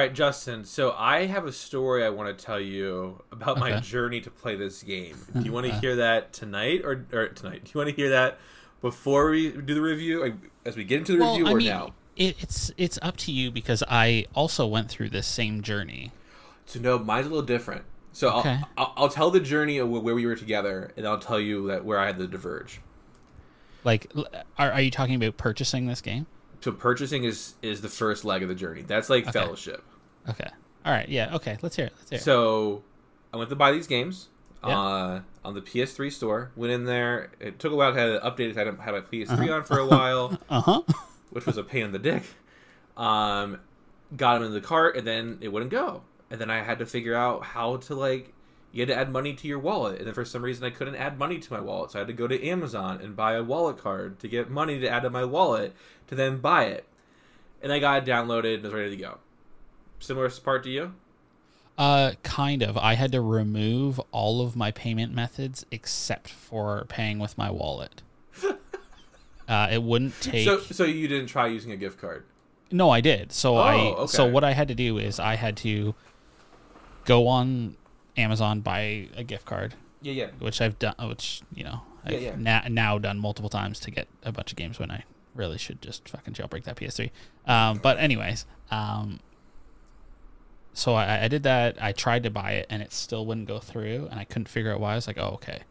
right, Justin. So I have a story I want to tell you about my journey to play this game. Do you want to hear that tonight or, or tonight? Do you want to hear that before we do the review? Like, as we get into the Well, review, I or mean, now? it, it's it's up to you because I also went through this same journey. So no, mine's a little different. So Okay. I'll, I'll I'll tell the journey of where we were together, and I'll tell you that where I had to diverge. Like, are, are you talking about purchasing this game? So purchasing is is the first leg of the journey. That's like fellowship. Okay. All right. Yeah. Okay. Let's hear it. Let's hear it. So I went to buy these games Yeah. uh, on the PS3 store. Went in there. It took a while. To update it. updated. I had had my PS3 Uh-huh. on for a while, Uh huh. which was a pain in the dick. Um, got them in the cart, and then it wouldn't go. And then I had to figure out how to like. You had to add money to your wallet, and then for some reason I couldn't add money to my wallet, so I had to go to Amazon and buy a wallet card to get money to add to my wallet to then buy it. And I got it downloaded and was ready to go. Similar part to you? Uh, kind of. I had to remove all of my payment methods except for paying with my wallet. Uh, it wouldn't take. So, so you didn't try using a gift card? No, I did. So I Oh, so what I had to do is I had to go on Amazon buy a gift card, Yeah, yeah. which I've done, which you know I've Yeah, yeah. Na- now done multiple times to get a bunch of games when I really should just fucking jailbreak that PS3. Um, but anyways, um, so I, I did that. I tried to buy it and it still wouldn't go through, and I couldn't figure out why. I was like, oh okay,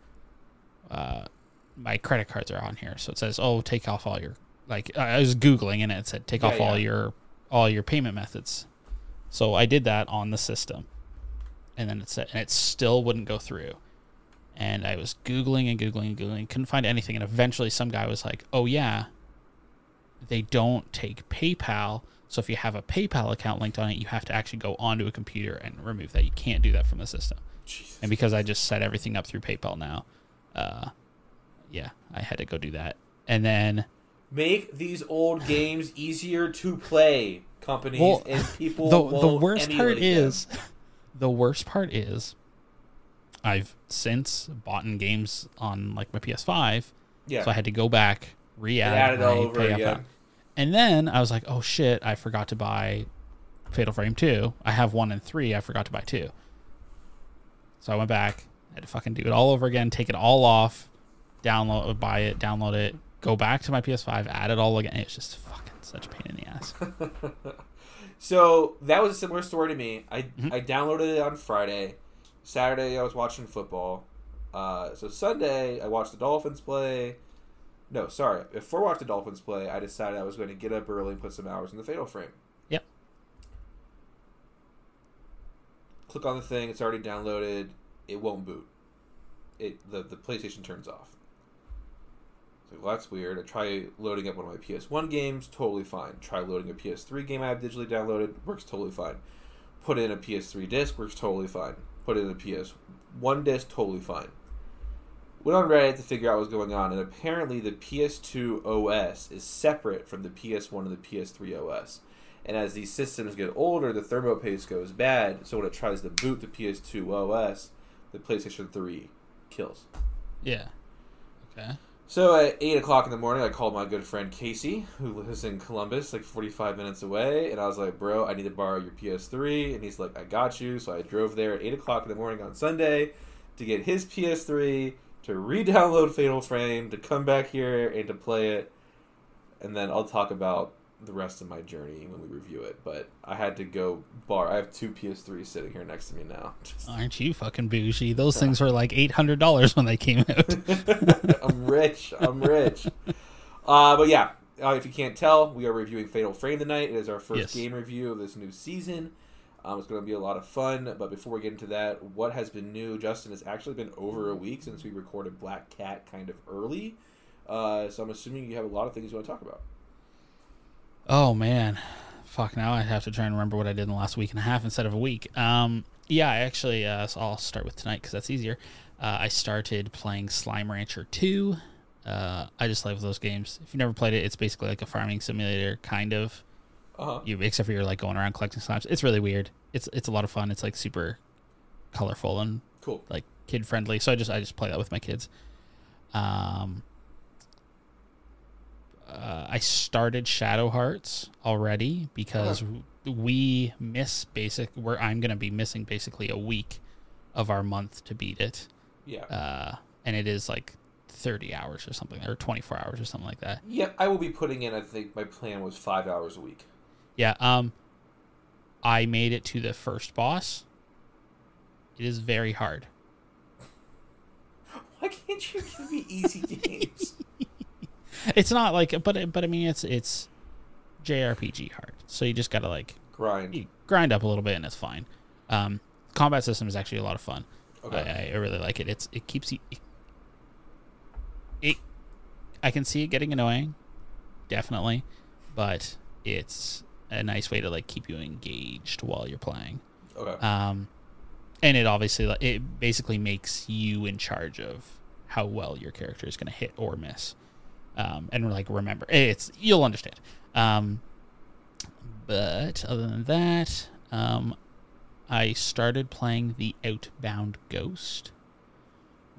uh, my credit cards are on here, so it says, oh take off all your like I was googling and it said take Yeah, off all your all your payment methods. So I did that on the system, and then it said, and it still wouldn't go through. And I was googling and googling and googling, couldn't find anything. And eventually, some guy was like, "Oh yeah, they don't take PayPal. So if you have a PayPal account linked on it, you have to actually go onto a computer and remove that. You can't do that from the system." Jesus. And because I just set everything up through PayPal now, uh, yeah, I had to go do that. And then Make these old games easier to play, companies, Well, and people. the the worst part them. is the worst part is I've since bought in games on like my PS5, yeah, so I had to go back re-add add it all my over pay up- again. And then I was like, "Oh shit, I forgot to buy Fatal Frame 2. I have 1 and 3, I forgot to buy 2." So I went back, I had to fucking do it all over again, take it all off, download buy it, download it, go back to my PS5, add it all again. It's just fucking such a pain in the ass. So that was a similar story to me. I Mm-hmm. I downloaded it on Friday. Saturday I was watching football. Uh, so Sunday I watched the Dolphins play. No, sorry. Before I watched the Dolphins play, I decided I was going to get up early and put some hours in the Fatal Frame. Yep. Click on the thing. It's already downloaded. It won't boot. It the the PlayStation turns off. Like, well, that's weird. I try loading up one of my PS1 games, totally fine. Try loading a PS3 game I have digitally downloaded, works totally fine. Put in a PS3 disc, works totally fine. Put in a PS1 disc, totally fine. Went on Reddit to figure out what was going on, and apparently the PS2 OS is separate from the PS1 and the PS3 OS. And as these systems get older, the thermo paste goes bad, so when it tries to boot the PS2 OS, the PlayStation 3 kills. Yeah. Okay. So at eight o'clock in the morning, I called my good friend Casey, who lives in Columbus, like forty-five minutes away, and I was like, "Bro, I need to borrow your PS3," and he's like, "I got you." So I drove there at eight o'clock in the morning on Sunday to get his PS3 to re-download Fatal Frame, to come back here and to play it, and then I'll talk about the rest of my journey when we review it. But I had to go bar. I have two PS3s sitting here next to me now. Just- Aren't you fucking bougie? Those things were like eight hundred dollars when they came out. I'm rich. I'm rich. Uh, but yeah, uh, if you can't tell, we are reviewing Fatal Frame tonight. It is our first Yes. game review of this new season. Um, it's going to be a lot of fun. But before we get into that, what has been new? Justin, it's actually been over a week since we recorded Black Cat kind of early. Uh, so I'm assuming you have a lot of things you want to talk about. oh man, fuck! Now I have to try and remember what I did in the last week and a half instead of a week. Um, yeah, I actually, uh, so I'll start with tonight because that's easier. Uh, I started playing Slime Rancher Two. Uh, I just love those games. If you've never played it, it's basically like a farming simulator, kind of. Uh huh. You except for you're like going around collecting slimes. It's really weird. It's it's a lot of fun. It's like super colorful and Cool. like kid friendly. So I just I just play that with my kids. Um, uh, I started Shadow Hearts already because we miss basic. Where I'm gonna be missing basically a week of our month to beat it, Yeah. uh, and it is like 30 hours or something, or 24 hours or something like that. yeah, I will be putting in. I think my plan was five hours a week. Yeah. Um, I made it to the first boss. It is very hard. Why can't you give me easy games? It's not like, but but I mean, it's it's JRPG hard. So you just gotta like Grind. grind up a little bit and it's fine. Um, combat system is actually a lot of fun. Okay. I, I really like it. It's it keeps you. It, it, I can see it getting annoying, definitely, but it's a nice way to like keep you engaged while you're playing. okay. Um, and it obviously like, it basically makes you in charge of how well your character is going to hit or miss. Um, and like remember, it's you'll understand. Um, but other than that, um, I started playing the Outbound Ghost,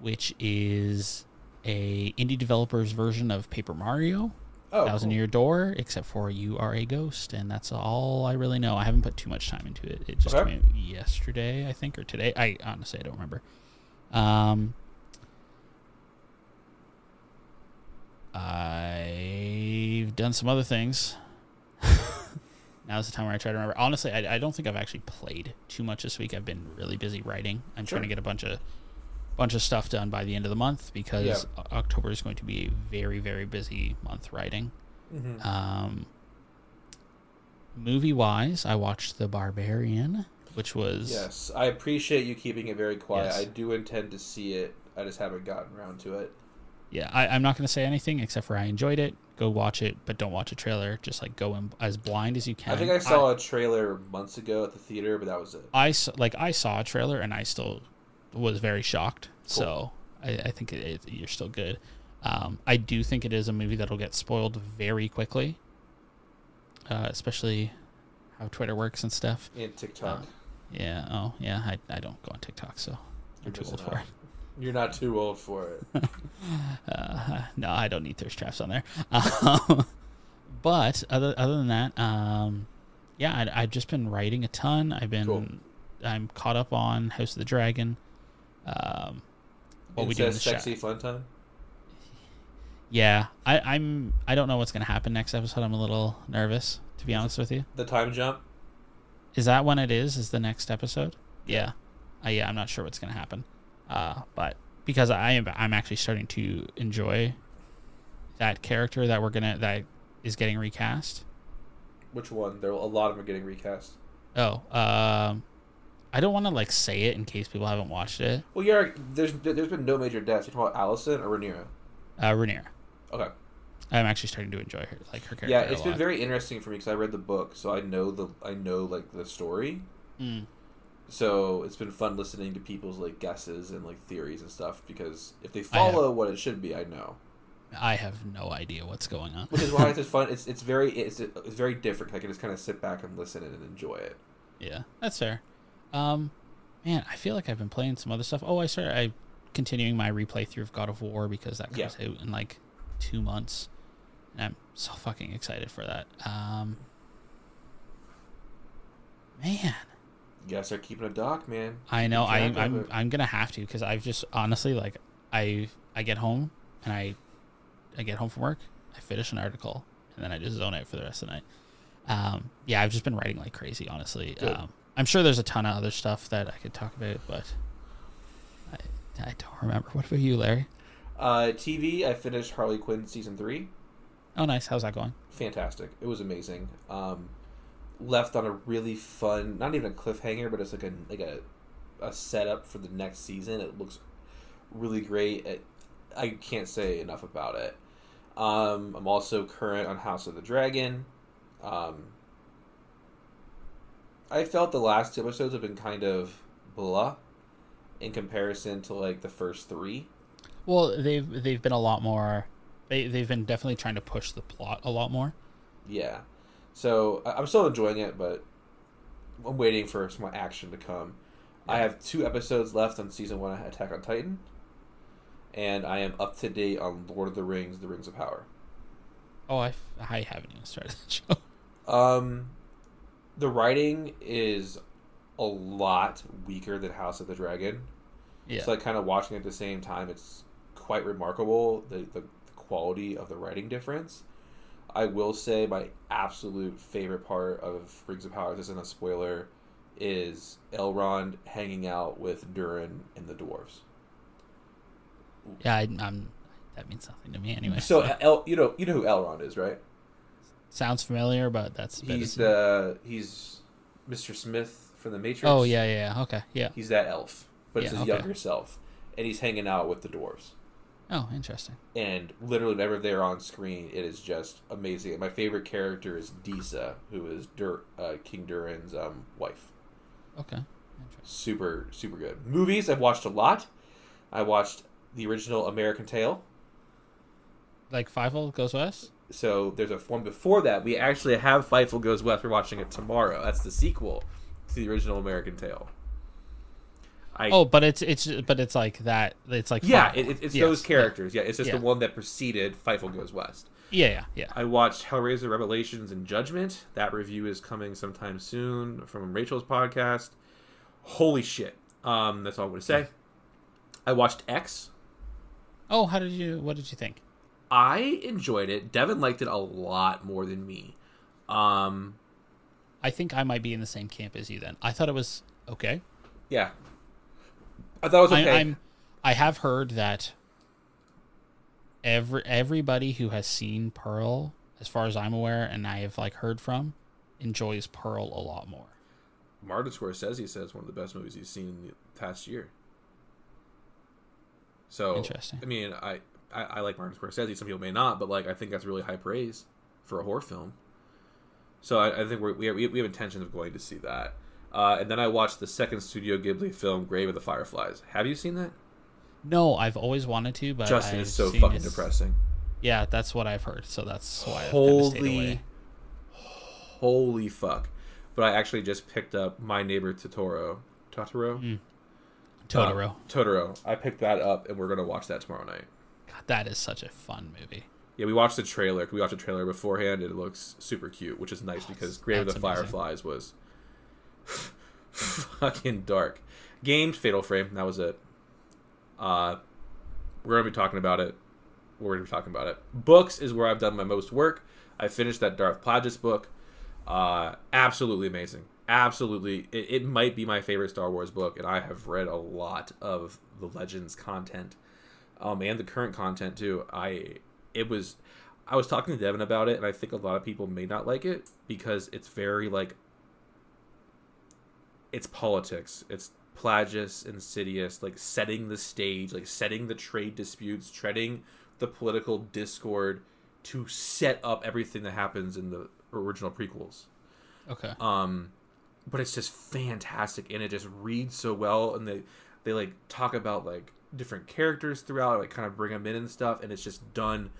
which is a indie developer's version of Paper Mario. Oh, Thousand cool. Year Door, except for you are a ghost, and that's all I really know. I haven't put too much time into it. It just Okay. came out yesterday, I think, or today. I honestly I don't remember. Um, I've done some other things. Now's the time where I try to remember. Honestly, I, I don't think I've actually played too much this week. I've been really busy writing. I'm Sure. trying to get a bunch of bunch of stuff done by the end of the month because Yeah. October is going to be a very very busy month writing. Mhm. Um, movie wise, I watched The Barbarian, which was Yes, I appreciate you keeping it very quiet. Yes. I do intend to see it. I just haven't gotten around to it. yeah. I, I'm not going to say anything except for I enjoyed it. Go watch it, but don't watch a trailer. Just like go in as blind as you can. I think I saw a trailer months ago at the theater, but that was it. I like I saw a trailer and I still was very shocked. So I, I think it, it, you're still good. Um, I do think it is a movie that'll get spoiled very quickly, uh, especially how Twitter works and stuff. And TikTok. Uh, Yeah. Oh, yeah. I, I don't go on TikTok, so You're I'm too old for it. You're not too old for it. Uh, no, I don't need thirst traps on there. Um, but other other than that, um, yeah, I, I've just been writing a ton. I've been Cool. I'm caught up on House of the Dragon. Um, what we do in the sexy fun time. Yeah, I, I'm. I don't know what's gonna happen next episode. I'm a little nervous, to be honest with you. The time jump. Is that when it is? Is the next episode? Yeah, uh, yeah. I'm not sure what's gonna happen, uh, but because I am, I'm actually starting to enjoy that character that we're gonna that is getting recast. Which one? There a lot of them are getting recast. Oh, um, I don't want to like say it in case people haven't watched it. Well, yeah. There's there's been no major deaths. You're talking about Alicent or Rhaenyra? Uh, Rhaenyra. Okay. I'm actually starting to enjoy her, like her character. Yeah, it's been lot. very interesting for me because I read the book, so I know the I know like the story. Mm. So it's been fun listening to people's like guesses and like theories and stuff because if they I have- follow what it should be, I know. I have no idea what's going on. Which is why it's just fun. It's it's very it's it's very different. I can just kind of sit back and listen and enjoy it. Yeah, that's fair. Um, man, I feel like I've been playing some other stuff. Oh, I started I continuing my replay through of God of War because that comes out in like two months, and I'm so fucking excited for that. Um, man, You gotta start keeping a doc, man. I know I, of I'm. I'm gonna have to because I've just honestly like I I get home and I I get home from work, I finish an article, and then I just zone out for the rest of the night. Um, yeah, I've just been writing like crazy, honestly. Um, I'm sure there's a ton of other stuff that I could talk about, but I I don't remember. What about you, Larry? Uh, TV. I finished Harley Quinn season three. Oh, nice. How's that going? Fantastic. It was amazing. Um, left on a really fun, not even a cliffhanger, but it's like a like a a setup for the next season. It looks really great. It, I can't say enough about it. Um, I'm also current on House of the Dragon. Um, I felt the last two episodes have been kind of blah in comparison to like the first three. Well, they've they've been a lot more. They they've been definitely trying to push the plot a lot more. Yeah. So I'm still enjoying it, but I'm waiting for some more action to come. I have two episodes left on season one of Attack on Titan, and I am up to date on Lord of the Rings: The Rings of Power. Oh, I, I haven't even started the show. Um, the writing is a lot weaker than House of the Dragon. Yeah. It's like kind of watching at the same time. It's quite remarkable the, the, the quality of the writing difference. I will say my absolute favorite part of Rings of Power, this isn't a spoiler, is Elrond hanging out with Durin and the dwarves. yeah, I, I'm. That means nothing to me anyway. So El, you know you know who Elrond is, right? Sounds familiar, but that's He's the he's Mr. Smith from the Matrix. Oh yeah, yeah, yeah. Okay, yeah. He's that elf, but it's Yeah, his okay. younger self, and he's hanging out with the dwarves. Oh, interesting. And literally, whenever they're on screen, it is just amazing. My favorite character is Disa, who is Dur- uh, King Durin's um, wife. Okay. Interesting. Super, super good. Movies, I've watched a lot. I watched the original American Tail. Like Fievel goes west. So there's a one before that. We actually have Fievel Goes West. We're watching it tomorrow. That's the sequel to the original American Tail. I, Oh, but it's it's but it's like that. It's like yeah, it, it- it's Yes, those characters. Yeah, it's just Yeah. the one that preceded Fievel Goes West. Yeah, yeah, yeah. I watched Hellraiser Revelations and Judgment. That review is coming sometime soon from Rachel's podcast. Holy shit. Um, that's all I'm going to say. I watched X. Oh, how did you? What did you think? I enjoyed it. Devin liked it a lot more than me. Um, I think I might be in the same camp as you. Then I thought it was okay. yeah. I thought it was okay. I, I'm. I have heard that every everybody who has seen Pearl, as far as I'm aware, and I have like heard from, enjoys Pearl a lot more. Martin Scorsese says he says one of the best movies he's seen in the past year. So Interesting. I mean, I, I I like Martin Scorsese. Some people may not, but like I think that's really high praise for a horror film. So I, I think we're, we have, we have intentions of going to see that. Uh, and then I watched the second Studio Ghibli film, Grave of the Fireflies. Have you seen that? No, I've always wanted to, but Justin I've is so fucking it's- depressing. Yeah, that's what I've heard. So that's why I've kind of Holy, holy fuck! But I actually just picked up My Neighbor Totoro. Totoro. Mm. Totoro. Uh, Totoro. I picked that up, and we're gonna watch that tomorrow night. That is such a fun movie. Yeah, we watched the trailer. We watched the trailer beforehand. and It looks super cute, which is nice because Grave of the amazing. Fireflies was fucking dark. Games Fatal Frame. That was it. Uh, we're gonna be talking about it. We're gonna be talking about it. Books is where I've done my most work. I finished that Darth Plagueis book. Uh, absolutely amazing. Absolutely, it, it might be my favorite Star Wars book, and I have read a lot of the Legends content, um, and the current content too. I it was, I was talking to Devin about it, and I think a lot of people may not like it because it's very like, it's politics. It's Plagueis, Insidious, like setting the stage, like setting the trade disputes, treading the political discord to set up everything that happens in the original prequels. Okay. Um, but it's just fantastic, and it just reads so well, and they they like talk about like different characters throughout, like kind of bring them in and stuff, and it's just done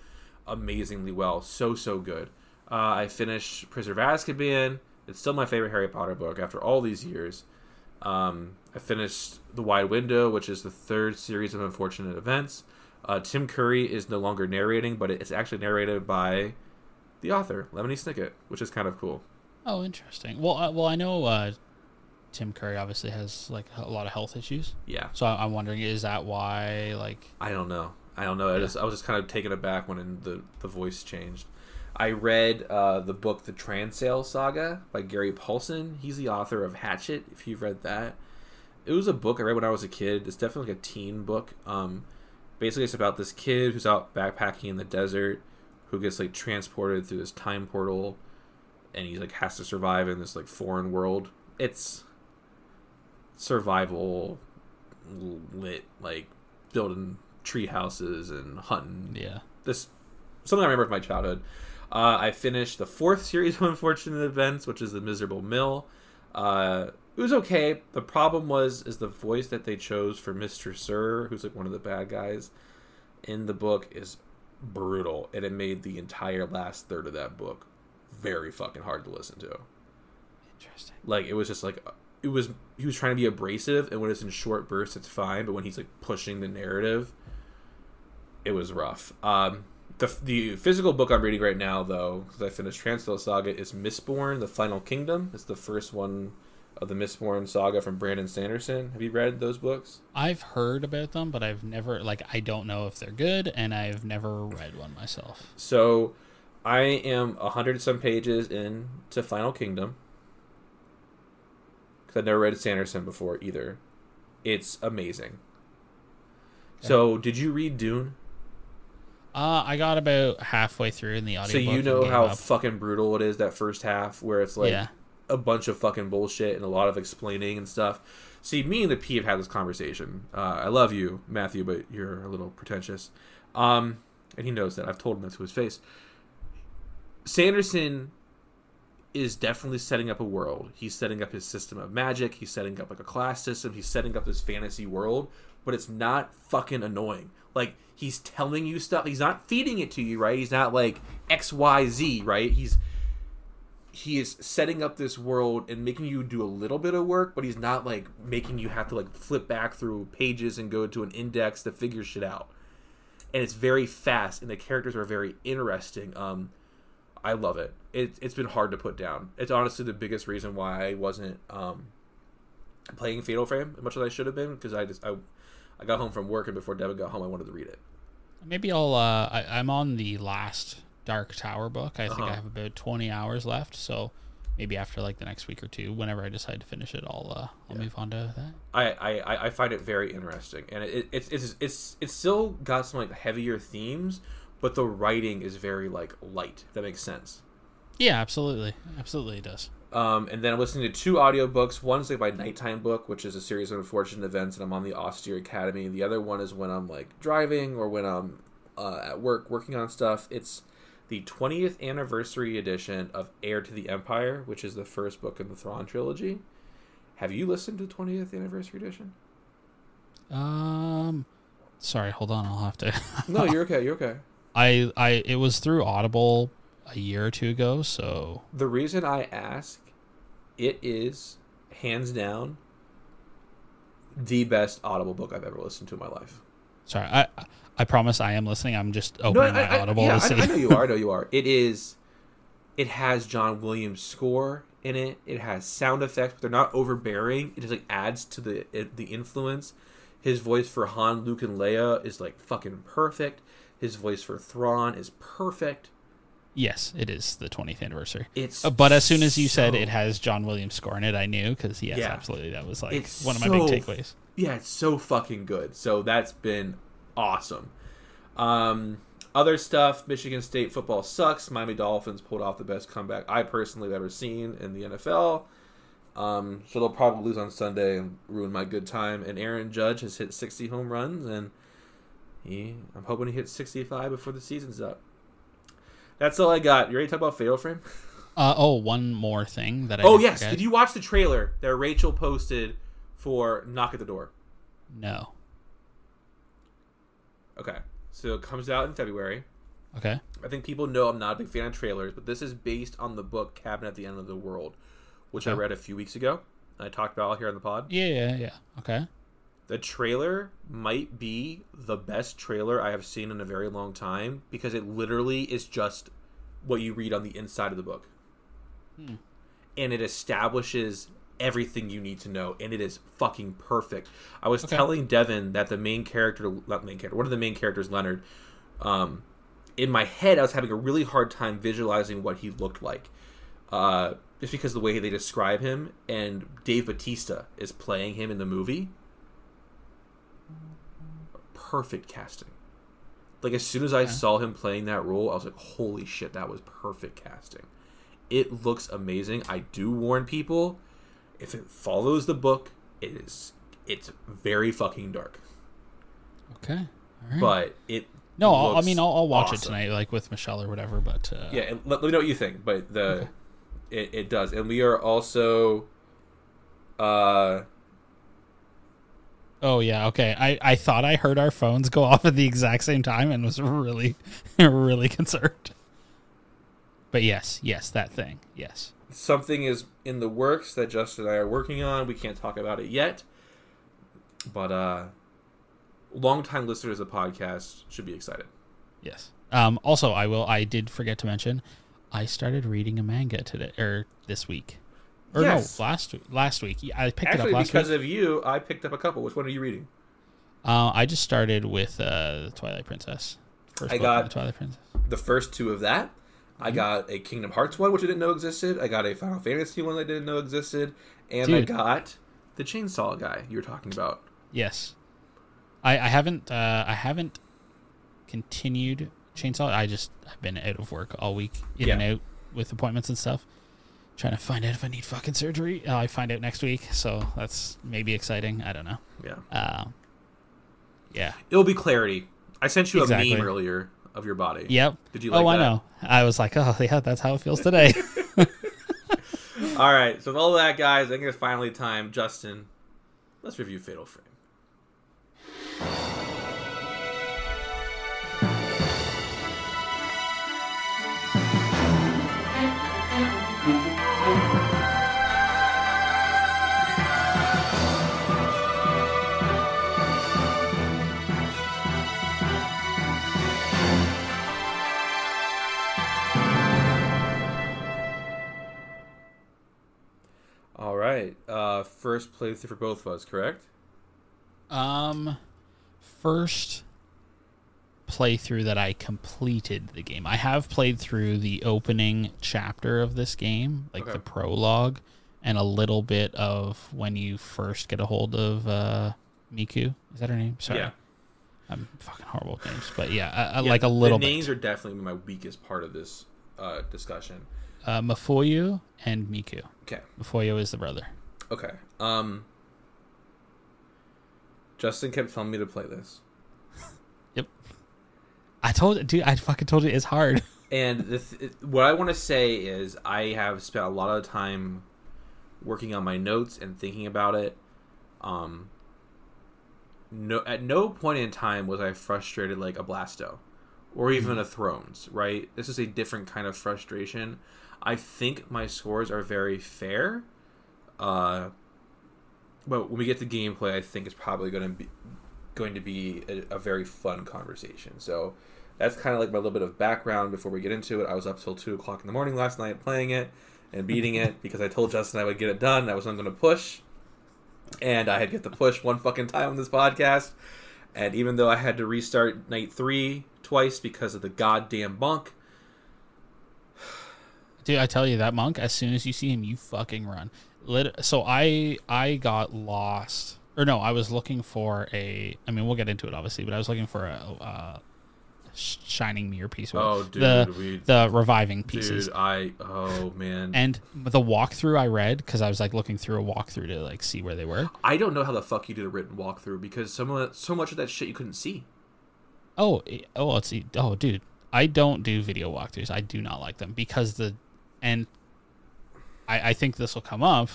amazingly well. So so good. Uh, I finished Prisoner of Azkaban. It's still my favorite Harry Potter book after all these years. Um, I finished The Wide Window, which is the third series of unfortunate events. Uh, Tim Curry is no longer narrating, but it's actually narrated by the author, Lemony Snicket, which is kind of cool. Oh, interesting. Well, uh, well, I know uh, Tim Curry obviously has like a lot of health issues, Yeah, so I- I'm wondering, is that why? Like, I don't know. I don't know. I Yeah. just I was just kind of taken aback when the the voice changed. I read uh, the book The Transall Saga by Gary Paulsen. He's the author of Hatchet. If you've read that, it was a book I read when I was a kid. It's definitely like a teen book. Um, basically, it's about this kid who's out backpacking in the desert, who gets like transported through this time portal, and he like has to survive in this like foreign world. It's survival lit, like building tree houses and hunting yeah, this something I remember from my childhood. Uh, I finished the fourth series of Unfortunate Events, which is the Miserable Mill. Uh, it was okay. The problem was is the voice that they chose for Mister Sir, who's like one of the bad guys in the book, is brutal, and it made the entire last third of that book very fucking hard to listen to. interesting. Like it was just like it was he was trying to be abrasive, and when it's in short bursts, it's fine, but when he's like pushing the narrative, it was rough. Um, the the physical book I'm reading right now, though, because I finished Transall Saga, is Mistborn: The Final Kingdom. It's the first one of the Mistborn saga from Brandon Sanderson. Have you read those books? I've heard about them, but I've never like I don't know if they're good, and I've never read one myself. So, I am a hundred some pages into Final Kingdom because I've never read Sanderson before either. It's amazing. So, did you read Dune? Uh, I got about halfway through in the audio. So you know how fucking brutal it is that first half, where it's like yeah, a bunch of fucking bullshit and a lot of explaining and stuff. See, me and the P have had this conversation. Uh, I love you, Matthew, but you're a little pretentious. Um, and he knows that. I've told him that to his face. Sanderson is definitely setting up a world. He's setting up his system of magic. He's setting up like a class system. He's setting up this fantasy world, but it's not fucking annoying. Like he's telling you stuff. He's not feeding it to you, right? He's not like X Y Z, right? He's he is setting up this world and making you do a little bit of work, but he's not like making you have to like flip back through pages and go to an index to figure shit out. And it's very fast, and the characters are very interesting. Um, I love it. it. It's been hard to put down. It's honestly the biggest reason why I wasn't um, playing Fatal Frame as much as I should have been because I just I, I got home from work and before Devin got home, I wanted to read it. maybe I'll. Uh, I, I'm on the last Dark Tower book. I think Uh-huh. I have about 20 hours left, so maybe after like the next week or two, whenever I decide to finish it, I'll uh, I'll move on to that. I, I, I find it very interesting, and it, it's it's it's it's still got some like heavier themes, but the writing is very like light. That makes sense. Yeah, absolutely, absolutely, it does. Um, and then I'm listening to two audiobooks. One's like my nighttime book, which is a series of unfortunate events, and I'm on the Austere Academy. The other one is when I'm like driving or when I'm uh, at work working on stuff. It's the 20th anniversary edition of Heir to the Empire, which is the first book in the Thrawn trilogy. Have you listened to the 20th anniversary edition? Um, sorry, hold on, I'll have to. No, you're okay. You're okay. I I it was through Audible a year or two ago, so The reason I ask, it is hands down the best Audible book I've ever listened to in my life. sorry. I I promise I am listening. I'm just opening my Audible yeah, to see. I, I know you are. I know you are. It is. It has John Williams' score in it. It has sound effects, but they're not overbearing. It just like adds to the it, the influence. His voice for Han, Luke, and Leia is like fucking perfect. His voice for Thrawn is perfect. yes, it is the 20th anniversary. It's Uh, but as soon as you said it has John Williams score in it, I knew because yes, Yeah. absolutely, that was like It's one of my so big takeaways. yeah, it's so fucking good. So that's been awesome. Um, other stuff: Michigan State football sucks. Miami Dolphins pulled off the best comeback I personally have ever seen in the NFL. Um, so they'll probably lose on Sunday and ruin my good time. And Aaron Judge has hit 60 home runs, and he, I'm hoping he hits 65 before the season's up. That's all I got. You ready to talk about Fatal Frame? Uh, oh, one more thing that I oh yes, forget. did you watch the trailer that Rachel posted for Knock at the Door? No. Okay, so it comes out in February. Okay. I think people know I'm not a big fan of trailers, but this is based on the book Cabin at the End of the World, which I read a few weeks ago. I talked about here on the pod. Yeah, yeah, yeah. Okay. The trailer might be the best trailer I have seen in a very long time because it literally is just what you read on the inside of the book. Hmm. And it establishes everything you need to know, and it is fucking perfect. I was Okay. telling Devin that the main character, not main character, one of the main characters, Leonard, um, in my head, I was having a really hard time visualizing what he looked like. Uh, just because of the way they describe him, and Dave Batista is playing him in the movie. Perfect casting. Like as soon as I Okay. saw him playing that role, I was like, "Holy shit, that was perfect casting." It looks amazing. I do warn people, if it follows the book, it is it's very fucking dark. Okay. All right. But it no, I'll, I mean, I'll, I'll watch it tonight, like with Michelle or whatever. But uh, Yeah, let, let me know what you think. But the Okay. it, it does, and we are also uh Oh yeah. Okay. I I thought I heard our phones go off at the exact same time and was really, really concerned. But yes, yes, that thing. Yes. something is in the works that Justin and I are working on. We can't talk about it yet, but uh, longtime listeners of the podcast should be excited. Yes. Um, also, I will. I did forget to mention, I started reading a manga today or this week, or Yes. no, last week. Last week, I picked Actually, it up last because week. of you, I picked up a couple. Which one are you reading? uh, I just started with uh, the Twilight Princess. First I got- the Twilight Princess. The first two of that. I Mm-hmm. got a Kingdom Hearts one, which I didn't know existed. I got a Final Fantasy one that I didn't know existed, and I got the Chainsaw guy you were talking about. Yes, I, I haven't. Uh, I haven't continued Chainsaw. I just I've been out of work all week, in Yeah. and out with appointments and stuff. Trying to find out if I need fucking surgery. Uh, I find out next week, so that's maybe exciting. I don't know. Yeah, Uh, yeah. it'll be clarity. I sent you Exactly. a meme earlier of your body. Yep. Did you like oh, I know. I was like, oh yeah, that's how it feels today. All right, so with all that, guys, I think it's finally time. Justin, let's review Fatal Frame. Right, uh, first playthrough for both of us, correct? um, first playthrough that I completed the game. I have played through the opening chapter of this game, like Okay. the prologue, and a little bit of when you first get a hold of uh, Miku. Is that her name? Sorry. Yeah. I'm fucking horrible with names, but yeah, uh, uh, Yeah, like a little The bit. names are definitely my weakest part of this uh, discussion. Uh, Mafuyu and Miku. Okay. Mafuyu is the brother. Okay. Um. Justin kept telling me to play this, yep. I told dude, I fucking told you it's hard. and the th- what I want to say is I have spent a lot of time working on my notes and thinking about it. Um. No, at no point in time was I frustrated like a Blasto, or even a Thrones. Right. This is a different kind of frustration. I think my scores are very fair. Uh, but when we get to gameplay, I think it's probably going to be going to be a, a very fun conversation. So that's kind of like my little bit of background before we get into it. I was up till two o'clock in the morning last night playing it and beating it because I told Justin I would get it done. I wasn't going to push, and I had to get the push one fucking time on this podcast. And even though I had to restart night three twice because of the goddamn bunk, Dude, I tell you that monk. As soon as you see him, you fucking run. Lit- so I I got lost, or no, I was looking for a. I mean, we'll get into it obviously, but I was looking for a, uh shining mirror piece. Oh, dude, the we- the reviving pieces. dude, I oh man, And the walkthrough I read because I was like looking through a walkthrough to like see where they were. I don't know how the fuck you did a written walkthrough because some of that, so much of that shit you couldn't see. Oh, it- oh, it's oh, dude. I don't do video walkthroughs. I do not like them because the, and I, I think this will come up.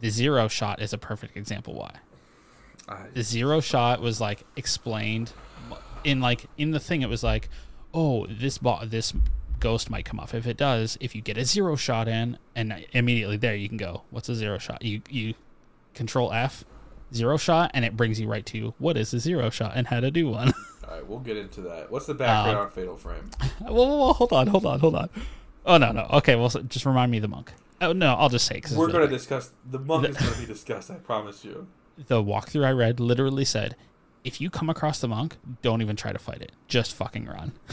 The zero shot is a perfect example why. I, The zero shot was like explained in like in the thing. It was like, oh, this bo- this ghost might come off. If it does, if you get a zero shot in, and immediately there you can go. What's a zero shot? You you control F, zero shot, and it brings you right to what is a zero shot and how to do one. all right, we'll get into that. What's the background Uh, on Fatal Frame? Whoa, hold on, hold on, hold on. Oh no, no. Okay, well, just remind me of the monk. Oh no, I'll just say because We're going to discuss the monk is going to be discussed. I promise you. the walkthrough I read literally said, if you come across the monk, don't even try to fight it. Just fucking run.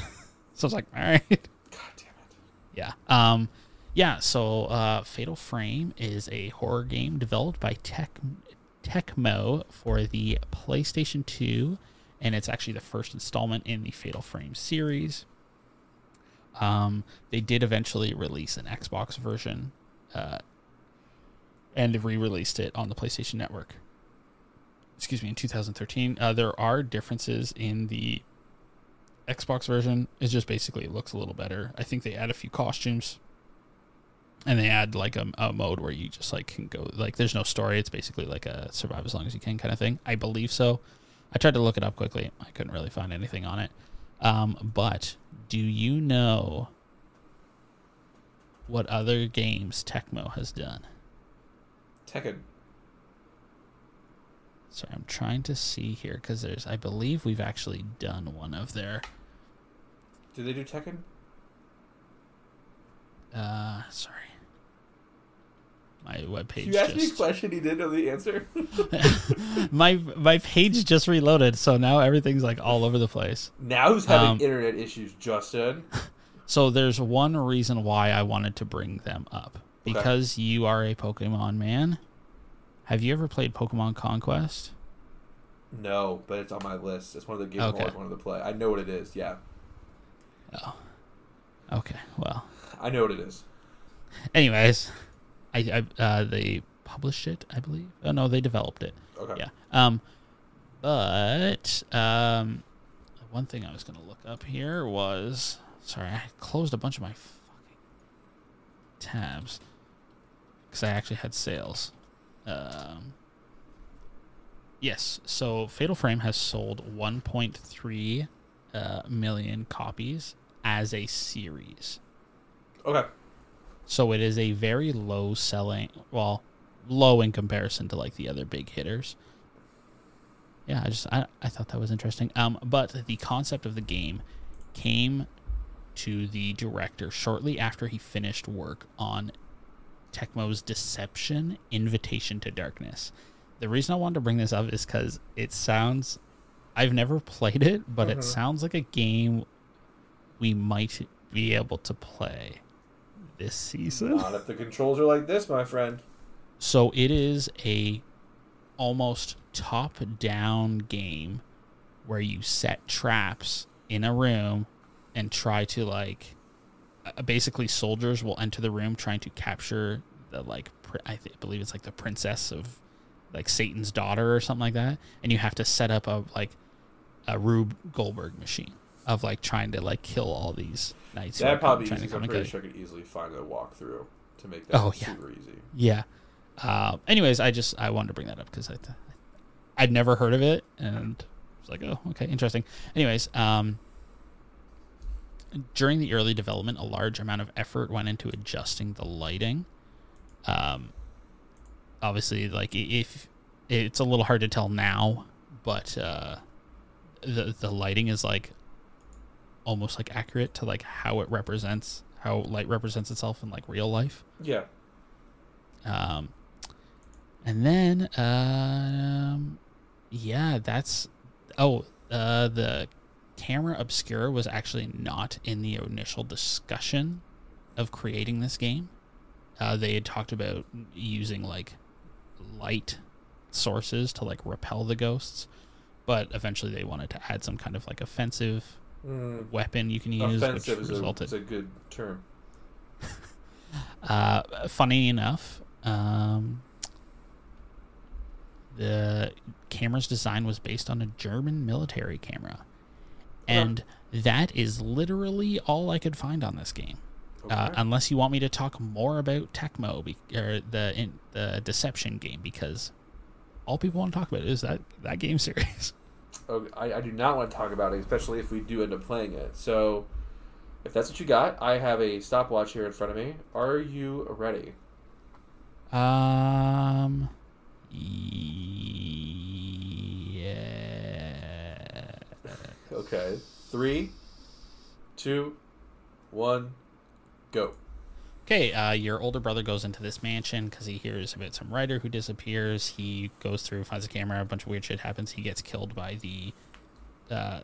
so I was like, all right. God damn it. Yeah. Um, yeah. So, uh, Fatal Frame is a horror game developed by Tech Tecmo for the PlayStation 2, and it's actually the first installment in the Fatal Frame series. Um, they did eventually release an Xbox version, uh, and re-released it on the PlayStation Network. Excuse me, in 2013. Uh, there are differences in the Xbox version is just basically it looks a little better. I think they add a few costumes, and they add like a, a mode where you just like can go like there's no story. It's basically like a survive as long as you can kind of thing. I believe so. I tried to look it up quickly. I couldn't really find anything on it. Um, but do you know what other games Tecmo has done? Tekken. Sorry, I'm trying to see here because there's I believe we've actually done one of their Do they do Tekken? Uh, sorry. My webpage You asked me a question. You didn't know the answer. my my page just reloaded, so now everything's like all over the place. now who's having Um, internet issues, Justin? So there's one reason why I wanted to bring them up Okay. because you are a Pokemon man. Have you ever played Pokemon Conquest? No, but it's on my list. It's one of the games Okay. I always wanted to play. I know what it is. Yeah, Oh. Okay. Well. I know what it is. Anyways, I, I uh they published it, I believe. Oh no, they developed it. Okay. Yeah. Um but um one thing I was going to look up here was sorry, I closed a bunch of my fucking tabs cuz I actually had sales. Um Yes, so Fatal Frame has sold 1.3 uh, million copies as a series. Okay. So it is a very low selling, well, low in comparison to like the other big hitters. Yeah, I just I, I thought that was interesting. Um, but the concept of the game came to the director shortly after he finished work on Tecmo's Deception Invitation to Darkness. The reason I wanted to bring this up is because it sounds I've never played it, but it Mhm. sounds like a game we might be able to play this season. Not if the controls are like this, my friend. So it is a almost top down game where you set traps in a room and try to like uh, basically soldiers will enter the room trying to capture the like I th- believe it's like the princess of like Satan's daughter or something like that and you have to set up a like a Rube Goldberg machine of like trying to like kill all these knights who That'd probably be trying easy. to I'm pretty sure I could easily find a walkthrough to make that Oh, yeah. super easy. Yeah. Uh, anyways, I just I wanted to bring that up because I th- I'd never heard of it and it's like oh okay interesting. Anyways, um, during the early development, a large amount of effort went into adjusting the lighting. Um, obviously, like if it's a little hard to tell now, but uh, the the lighting is like almost like accurate to like how it represents how light represents itself in like real life. Yeah. Um, and then, um, yeah, that's. Oh, uh, the camera obscura was actually not in the initial discussion of creating this game. Uh, they had talked about using like light sources to like repel the ghosts, but eventually they wanted to add some kind of like offensive Mm. weapon you can use, Offensive which resulted is a good term. Uh, funny enough, um, the camera's design was based on a German military camera, and that is literally all I could find on this game. Uh, unless you want me to talk more about Tecmo be- or the in, the Deception game, because all people want to talk about is that that game series. I, I do not want to talk about it, especially if we do end up playing it. So, if that's what you got, I have a stopwatch here in front of me. Are you ready? Um, yeah. Okay. Three, two, one, go. Okay, uh, your older brother goes into this mansion because he hears about some writer who disappears. He goes through, finds a camera, a bunch of weird shit happens. He gets killed by the, uh,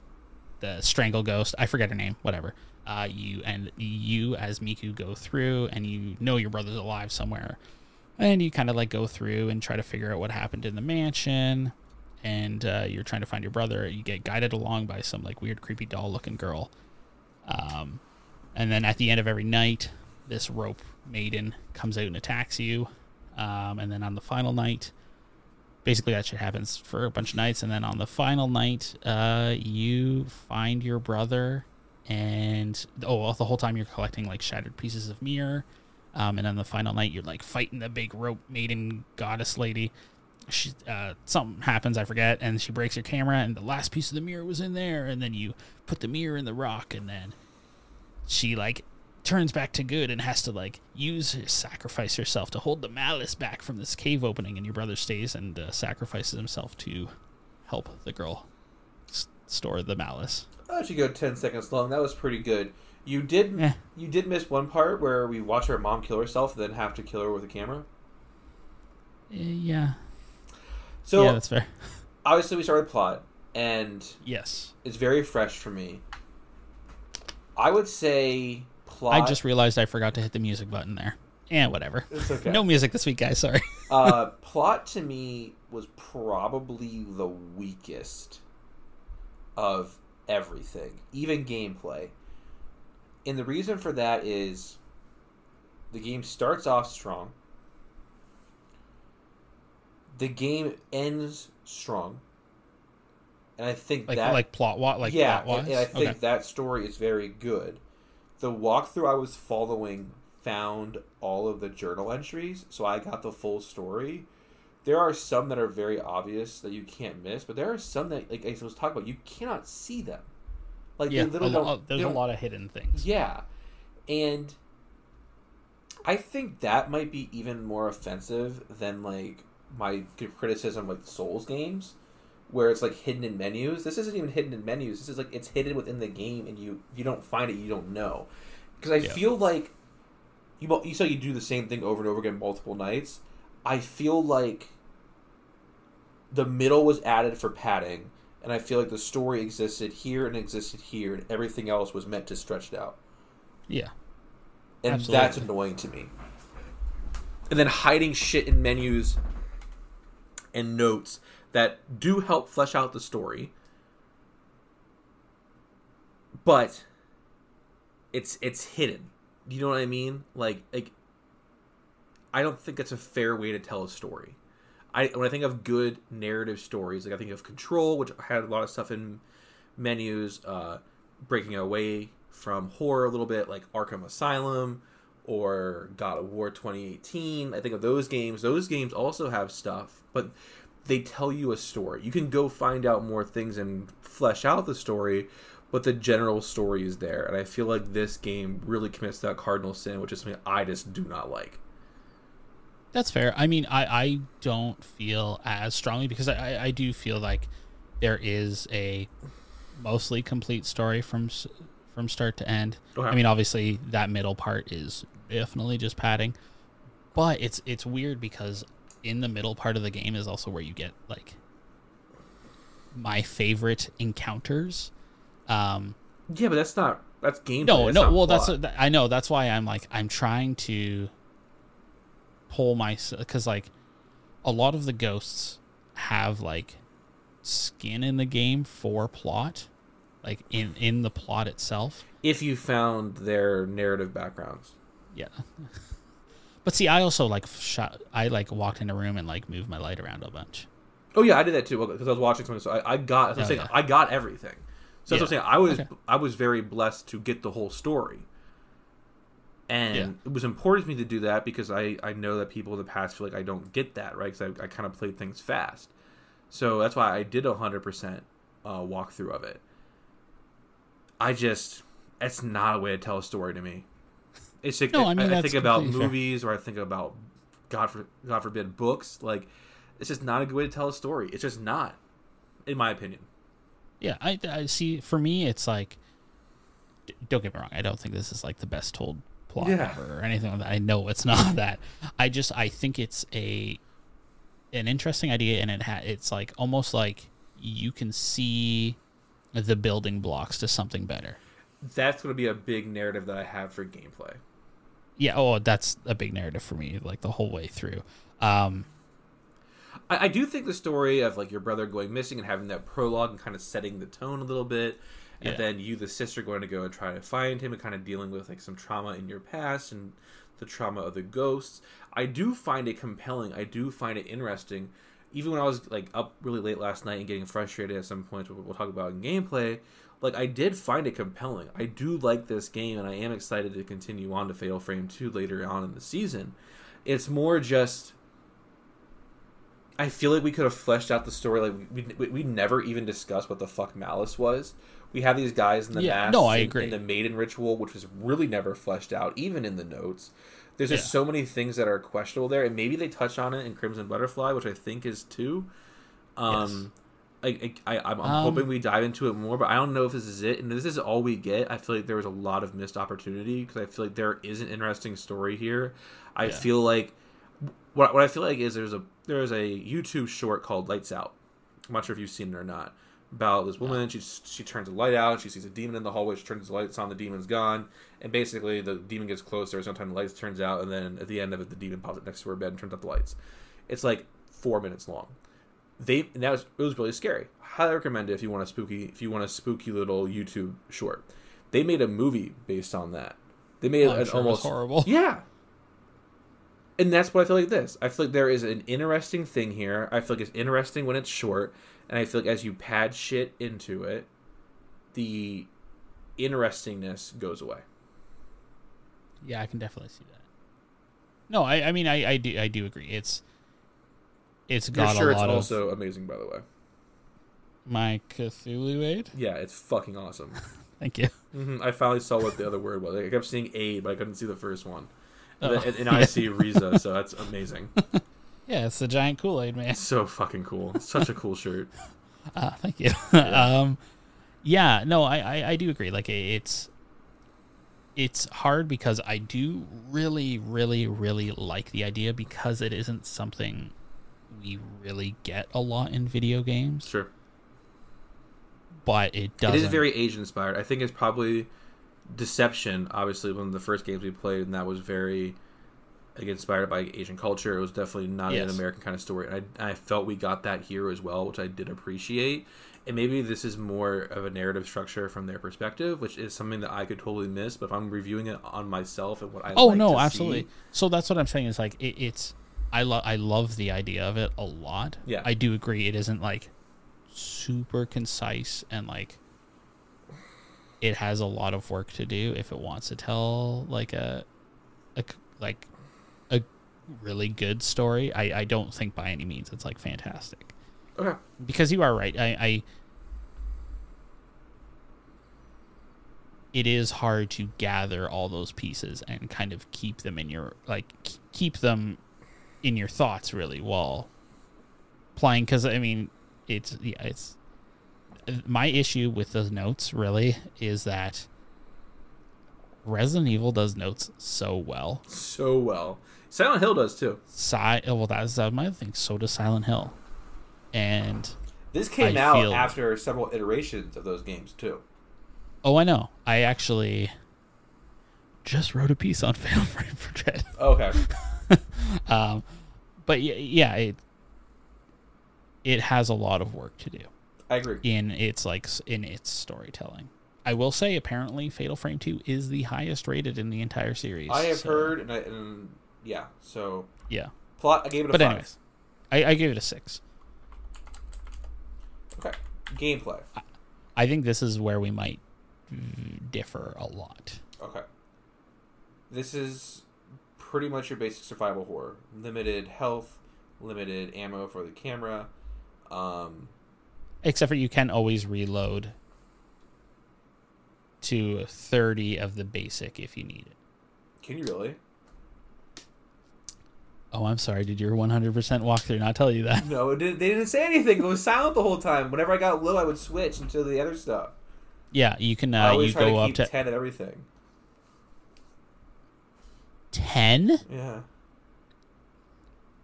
the strangle ghost. I forget her name. Whatever. Uh, you and you as Miku go through, and you know your brother's alive somewhere, and you kind of like go through and try to figure out what happened in the mansion, and uh, you're trying to find your brother. You get guided along by some like weird, creepy doll-looking girl. Um, and then at the end of every night, this rope maiden comes out and attacks you. Um, and then on the final night, basically that shit happens for a bunch of nights. And then on the final night, uh, you find your brother, and oh, well, the whole time you're collecting like shattered pieces of mirror. Um, and on the final night, you're like fighting the big rope maiden goddess lady. She, uh, something happens, I forget, and she breaks your camera, and the last piece of the mirror was in there. And then you put the mirror in the rock, and then she like turns back to good and has to like use sacrifice herself to hold the malice back from this cave opening and your brother stays and uh, sacrifices himself to help the girl s- store the malice Uh, let you go ten seconds long. That was pretty good. You did Eh. you did miss one part where we watch our mom kill herself, then have to kill her with a camera. Eh, Yeah. So yeah, that's fair. obviously we started plot, and Yes. it's very fresh for me. I would say plot. I just realized I forgot to hit the music button there. And whatever. It's okay. No music this week, guys. Sorry. uh, plot to me was probably the weakest of everything, even gameplay. And the reason for that is the game starts off strong. The game ends strong. And I think Like that like plot what like yeah, plot and, and I think okay. that story is very good. The walkthrough I was following found all of the journal entries, so I got the full story. There are some that are very obvious that you can't miss, but there are some that, like I was talking about, you cannot see them. Like yeah, a lo- uh, there's a lot of hidden things. Yeah, and I think that might be even more offensive than like my criticism like Souls games, where it's like hidden in menus. This isn't even hidden in menus. This is like it's hidden within the game, and you if you don't find it, you don't know. Because I Yeah. feel like you you say you do the same thing over and over again multiple nights. I feel like the middle was added for padding, and I feel like the story existed here and existed here, and everything else was meant to stretch it out Yeah. and Absolutely. that's annoying to me. And then hiding shit in menus and notes that do help flesh out the story, but it's it's hidden. You know what I mean? Like like I don't think it's a fair way to tell a story. I when I think of good narrative stories, like I think of Control, which had a lot of stuff in menus, uh, breaking away from horror a little bit, like Arkham Asylum or God of War 2018. I think of those games. Those games also have stuff, but they tell you a story. You can go find out more things and flesh out the story, but the general story is there. And I feel like this game really commits that cardinal sin, which is something I just do not like. That's fair. I mean, I, I don't feel as strongly because I, I- I do feel like there is a mostly complete story from from start to end. Okay. I mean, obviously that middle part is definitely just padding, but it's it's weird because in the middle part of the game is also where you get like my favorite encounters. Um, Yeah, but that's not that's game. no, that's no. Well, plot. that's I know. That's why I'm like I'm trying to pull my because like a lot of the ghosts have like skin in the game for plot, like in in the plot itself. if you found their narrative backgrounds. Yeah. But see, I also like shot. I like walked in a room and like moved my light around a bunch. Oh yeah, I did that too because I was watching something. So I, I got. Oh, saying yeah. I got everything. So that's what I'm saying. I was Okay. I was very blessed to get the whole story, and Yeah. it was important to me to do that because I I know that people in the past feel like I don't get that right because I, I kind of played things fast. So that's why I did a hundred percent uh, walkthrough of it. I just it's not a way to tell a story to me. It's like No, I mean, I, that's think about completely fair. movies or I think about God for God forbid books. Like it's just not a good way to tell a story. It's just not, in my opinion. Yeah, I, I see. For me, it's like, don't get me wrong. I don't think this is like the best told plot Yeah. ever or anything like that. I know it's not that. I just I think it's a an interesting idea, and it ha- it's like almost like you can see the building blocks to something better. That's going to be a big narrative that I have for gameplay. Yeah. Oh, that's a big narrative for me, like the whole way through. Um, I, I do think the story of like your brother going missing and having that prologue and kind of setting the tone a little bit, and Yeah. then you, the sister, going to go and try to find him and kind of dealing with like some trauma in your past and the trauma of the ghosts. I do find it compelling. I do find it interesting. Even when I was like up really late last night and getting frustrated at some points, what we'll talk about in gameplay, like I did find it compelling. I do like this game, and I am excited to continue on to Fatal Frame Two later on in the season. It's more just I feel like we could have fleshed out the story. Like we, we, we never even discussed what the fuck Malice was. We have these guys in the Yeah, no, I in- agree. in the maiden ritual, which was really never fleshed out, even in the notes. There's just so many things that are questionable there, and maybe they touch on it in Crimson Butterfly, which I think is too. Um, I, I I'm, I'm Um, hoping we dive into it more, but I don't know if this is it. And this is all we get. I feel like there was a lot of missed opportunity because I feel like there is an interesting story here. I Yeah. feel like what what I feel like is there's a there's a YouTube short called Lights Out. I'm not sure if you've seen it or not. About this woman, she she turns the light out. She sees a demon in the hallway. She turns the lights on. The demon's gone, and basically the demon gets closer. Sometimes the lights turns out, and then at the end of it, the demon pops up next to her bed and turns out the lights. It's like four minutes long. They and that was it was really scary. Highly recommend it if you want a spooky if you want a spooky little YouTube short. They made a movie based on that. They made I'm an sure almost horrible. yeah. And that's what I feel like this. I feel like there is an interesting thing here. I feel like it's interesting when it's short, and I feel like as you pad shit into it, the interestingness goes away. Yeah, I can definitely see that. No, I, I mean, I, I do, I do agree. It's, it's Your got a shirt's lot of also amazing, by the way. my Cthulhu aid. Yeah, it's fucking awesome. Thank you. hmm I finally saw what the other word was. I kept seeing aid, but I couldn't see the first one. And, Oh. then- and I see Riza, so that's amazing. Yeah, it's the giant Kool Aid man. So fucking cool. Such a cool shirt. Ah, thank you. um, yeah, no, I, I, I do agree. Like it's, it's hard because I do really, really, really like the idea because it isn't something we really get a lot in video games. Sure. But it does. It is very Asian inspired. I think it's probably Deception, obviously one of the first games we played, and that was very like inspired by Asian culture. It was definitely not Yes. an American kind of story, and I, I felt we got that here as well, which I did appreciate. And maybe this is more of a narrative structure from their perspective, which is something that I could totally miss. But if I'm reviewing it on myself and what I Oh like no, absolutely. see- So that's what I'm saying is like it, it's I love I love the idea of it a lot. Yeah. I do agree it isn't like super concise and like it has a lot of work to do if it wants to tell like a, a like a really good story. I I don't think by any means it's like fantastic okay, because you are right. I, I it is hard to gather all those pieces and kind of keep them in your like keep them in your thoughts really while playing because I mean it's yeah it's my issue with those notes really is that Resident Evil does notes so well. so well. Silent Hill does too. Si- oh, well, that's uh, my other thing. So does Silent Hill, and This came I out feel- after several iterations of those games too. Oh, I know. I actually just wrote a piece on Fatal Frame for Dread. Okay, Um, but yeah, it it has a lot of work to do I agree. in its like in its storytelling. I will say, apparently, Fatal Frame Two is the highest rated in the entire series. I have so, heard, and, I, and yeah, so Yeah, plot. I gave it a but five. anyways, I, I gave it a six. Okay, gameplay. I think this is where we might differ a lot. Okay. This is pretty much your basic survival horror. Limited health, limited ammo for the camera. Um, Except for you can always reload to 30 of the basic if you need it. can you really? Oh, I'm sorry. Did your 100% walkthrough not tell you that? No, it didn't, they didn't say anything. It was silent the whole time. Whenever I got low, I would switch into the other stuff. Yeah, you can. I Uh, always you try go to up keep to 10 at everything. 10. Yeah.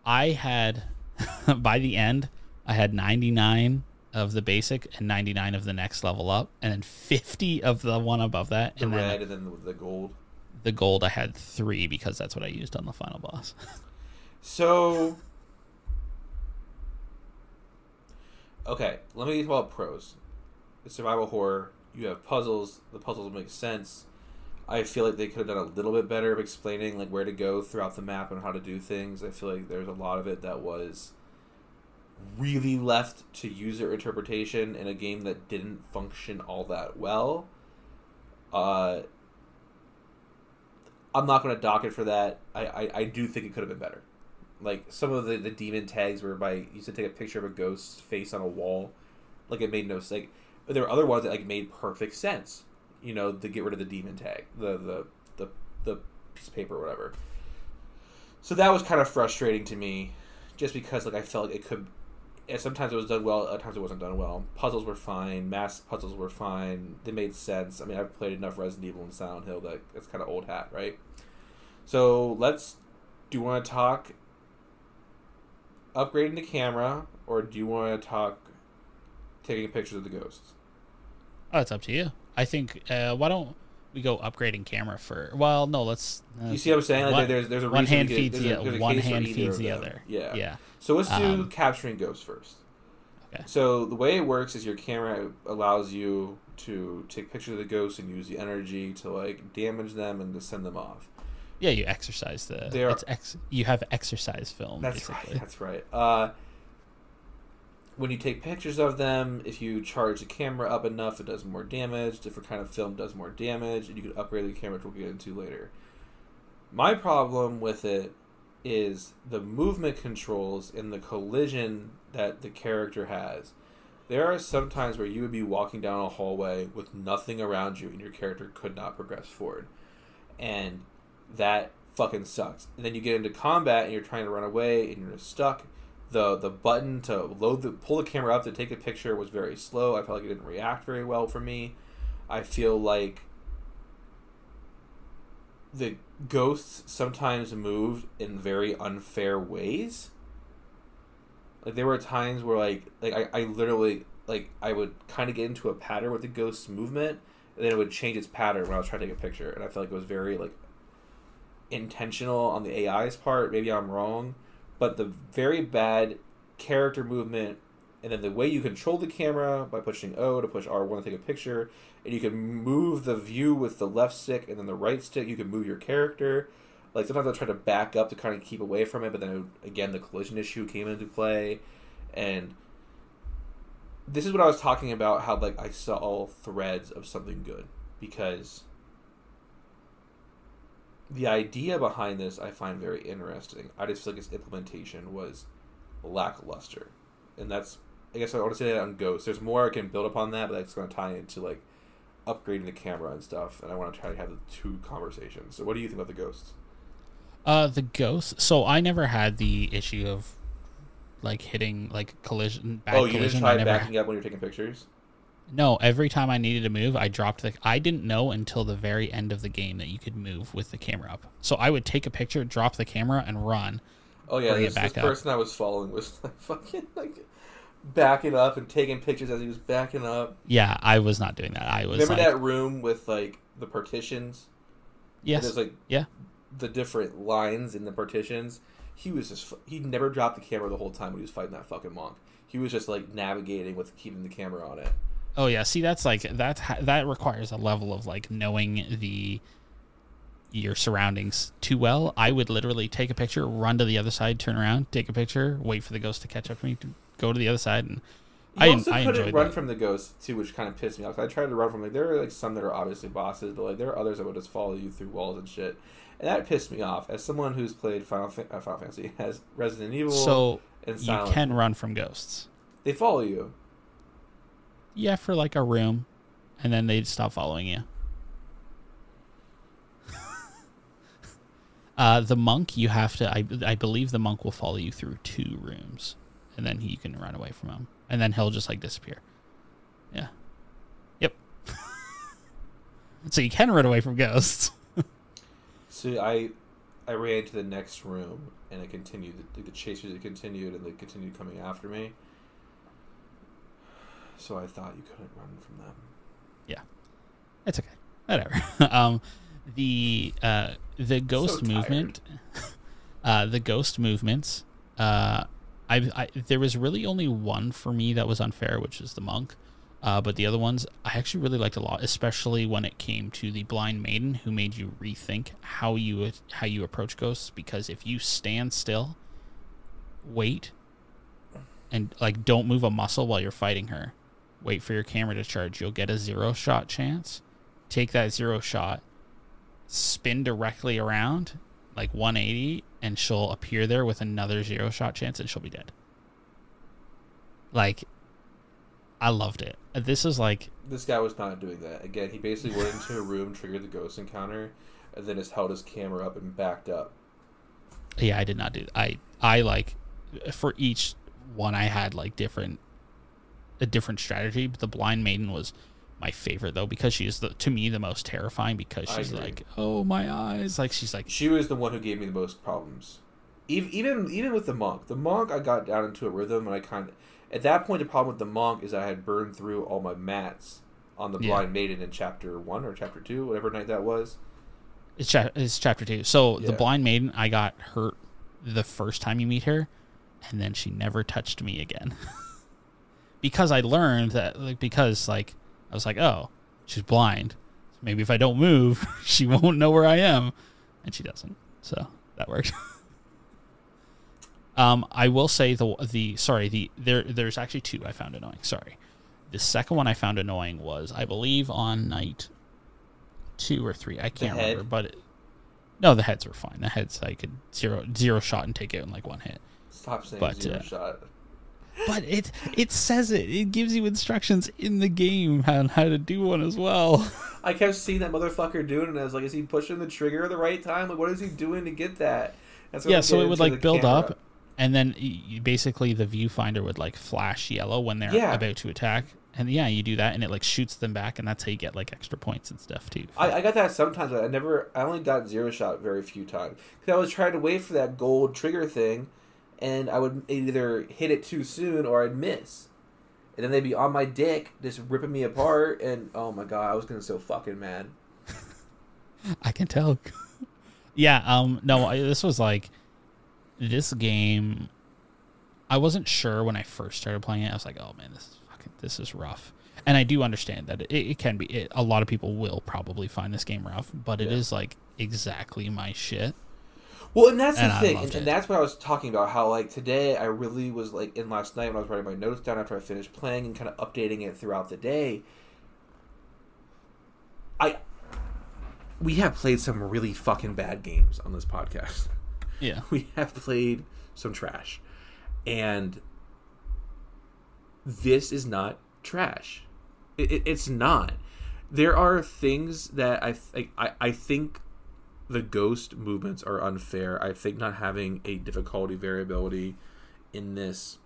I had, by the end, I had 99 of the basic and 99 of the next level up, and then 50 of the one above that, The and red then and then the, gold. the gold. I had three because that's what I used on the final boss. So. Okay, let me talk about pros. It's survival horror. You have puzzles. The puzzles make sense. I feel like they could have done a little bit better of explaining like where to go throughout the map and how to do things. I feel like there's a lot of it that was really left to user interpretation in a game that didn't function all that well. Uh, I'm not going to dock it for that. I, I, I do think it could have been better. Like some of the, the demon tags were by you used to take a picture of a ghost's face on a wall, like it made no sense. Like, there were other ones that like made perfect sense. You know, to get rid of the demon tag, the the the the piece of paper or whatever. So that was kind of frustrating to me, just because like I felt like it could, and sometimes it was done well, at times it wasn't done well. Puzzles were fine, mass puzzles were fine. They made sense. I mean, I've played enough Resident Evil and Silent Hill that it's kind of old hat, right? So let's. Do you want to talk upgrading the camera, or do you want to talk taking pictures of the ghosts? Oh, it's up to you. I think. Uh, why don't we go upgrading camera for? Well, no. Let's. Uh, You see what I'm saying? Like, one, there's there's a one hand could- feeds the a one hand feeds the other. Yeah. Yeah. So let's do Um, capturing ghosts first. Okay. So the way it works is your camera allows you to take pictures of the ghosts and use the energy to like damage them and to send them off. Yeah, you exercise the. Are- it's ex, you have exercise film. That's basically. right. That's right. Uh, when you take pictures of them, if you charge the camera up enough, it does more damage. Different kind of film does more damage, and you can upgrade the camera, which we'll get into later. My problem with it is the movement controls and the collision that the character has. There are some times where you would be walking down a hallway with nothing around you, and your character could not progress forward, and that fucking sucks. And then you get into combat, and you're trying to run away, and you're stuck. The The button to load the pull the camera up to take a picture was very slow. I felt like it didn't react very well for me. I feel like the ghosts sometimes moved in very unfair ways. Like there were times where like like I, I literally like I would kind of get into a pattern with the ghost's movement, and then it would change its pattern when I was trying to take a picture, and I felt like it was very like intentional on the AI's part. Maybe I'm wrong, but the very bad character movement, and then the way you control the camera by pushing O to push R one to take a picture, and you can move the view with the left stick, and then the right stick you can move your character. Like sometimes I try to back up to kind of keep away from it, but then it again the collision issue came into play, and this is what I was talking about. How like I saw all threads of something good because the idea behind this I find very interesting. I just feel like its implementation was lackluster, and that's I guess I want to say that on Ghost. There's more I can build upon that, but that's going to tie into like upgrading the camera and stuff. And I want to try to have the two conversations. So, what do you think about the Ghosts? Uh, the ghost. So I never had the issue of like hitting like collision. Bad oh, you collision. didn't try backing up when you're taking pictures. No, every time I needed to move, I dropped the. I didn't know until the very end of the game that you could move with the camera up. So I would take a picture, drop the camera, and run. Oh yeah, this, this person I was following was like fucking like backing up and taking pictures as he was backing up. Yeah, I was not doing that. I was Remember like, that room with like the partitions? Yes, There's like yeah. the different lines in the partitions. He was just he never dropped the camera the whole time when he was fighting that fucking monk. He was just like navigating with keeping the camera on it. Oh yeah, see that's like that that requires a level of like knowing the your surroundings too well. I would literally take a picture, run to the other side, turn around, take a picture, wait for the ghost to catch up to me, go to the other side, and You I also I couldn't run that. from the ghost too, which kind of pissed me off. I tried to run from like there are like some that are obviously bosses, but like there are others that would just follow you through walls and shit, and that pissed me off. As someone who's played Final, Fa- uh, Final Fantasy, has Resident Evil, so and you Silent, can run from ghosts. they follow you. Yeah, for like a room, and then they'd stop following you. uh, the monk, you have to. I I believe the monk will follow you through two rooms, and then he, you can run away from him, and then he'll just like disappear. Yeah. Yep. so you can run away from ghosts. So I, I ran to the next room, and it continued. The, the chasers it continued, and they continued coming after me. So I thought you couldn't run from them. Yeah, it's okay. Whatever. um, the uh, the ghost tired. movement, uh, the ghost movements. Uh, I, I there was really only one for me that was unfair, which is the monk. Uh, but the other ones I actually really liked a lot, especially when it came to the blind maiden, who made you rethink how you how you approach ghosts. Because if you stand still, wait, and like don't move a muscle while you're fighting her, wait for your camera to charge, you'll get a zero shot chance. Take that zero shot, spin directly around like 180, and she'll appear there with another zero shot chance, and she'll be dead. Like, I loved it. Uh, this is like This guy was not doing that. Again, he basically went into a room, triggered the ghost encounter, and then just held his camera up and backed up. yeah i did not do i i like uh, for each one I had like different a different strategy. But the blind maiden was my favorite though because she's the to me the most terrifying because she's like oh my eyes like she's like She was the one who gave me the most problems. Even even even with the monk, the monk I got down into a rhythm, and I kind of at that point the problem with the monk is I had burned through all my mats on the Yeah. blind maiden in chapter one or chapter two, whatever night that was. it's, cha- it's chapter two. So the blind maiden I got hurt the first time you meet her, and then she never touched me again because I learned that like because like I was like oh she's blind maybe if I don't move she won't know where I am and she doesn't so that worked. um, I will say the the sorry the there there's actually two I found annoying. Sorry, the second one I found annoying was I believe on night two or three. I can't remember, but it, no, the heads were fine. The heads I could zero zero shot and take out in like one hit. Stop saying But, zero uh, shot. But it it says it. It gives you instructions in the game on how to do one as well. I kept seeing that motherfucker doing it, and I was like, is he pushing the trigger at the right time? Like, what is he doing to get that? Yeah, so it would like build camera. up, and then y- y- basically the viewfinder would like flash yellow when they're Yeah. about to attack. And yeah, you do that, and it like shoots them back, and that's how you get like extra points and stuff too. I, I got that sometimes, but I never. I only got zero shot very few times because I was trying to wait for that gold trigger thing, and I would either hit it too soon or I'd miss, and then they'd be on my dick, just ripping me apart. And oh my god, I was getting so fucking mad. I can tell. yeah, um, no, I, this was like this game. I wasn't sure when I first started playing it. I was like, "Oh man, this is fucking, this is rough." And I do understand that it, it can be. It, a lot of people will probably find this game rough, but it Yeah. is like exactly my shit. Well, and that's And the I thing, and, and that's what I was talking about. How like today, I really was like in last night when I was writing my notes down after I finished playing and kind of updating it throughout the day. I we have played some really fucking bad games on this podcast. Yeah, we have played some trash, and this is not trash. It, it, it's not. There are things that I, th- I I think the ghost movements are unfair. I think not having a difficulty variability in this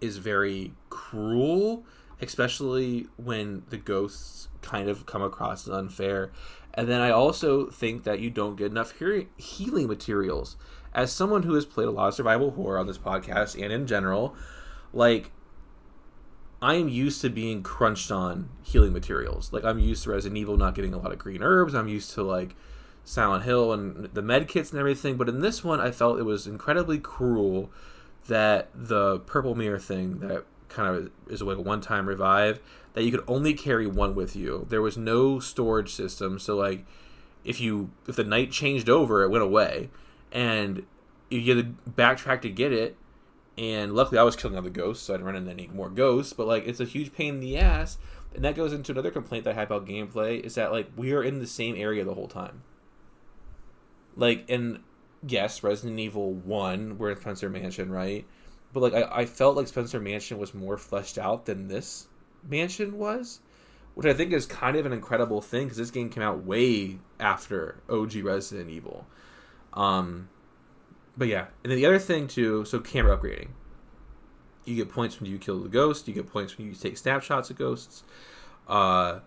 is very cruel, especially when the ghosts kind of come across as unfair. And then I also think that you don't get enough he- healing materials. As someone who has played a lot of survival horror on this podcast and in general, like I am used to being crunched on healing materials. Like I'm used to Resident Evil not getting a lot of green herbs. I'm used to like Silent Hill and the med kits and everything. But in this one, I felt it was incredibly cruel that the purple mirror thing that kind of is like a one-time revive that you could only carry one with you. There was no storage system, so like if you if the night changed over, it went away, and you had to backtrack to get it. And luckily, I was killing other ghosts, so I didn't run into any more ghosts. But like, it's a huge pain in the ass, and that goes into another complaint that I had about gameplay is that like we are in the same area the whole time. Like, and yes, Resident Evil One, we're in Spencer Mansion, right? But like, I, I felt like Spencer Mansion was more fleshed out than this mansion was, which I think is kind of an incredible thing because this game came out way after OG Resident Evil. Um, but yeah, and then the other thing too, so camera upgrading. You get points when you kill the ghost. You get points when you take snapshots of ghosts. Uh,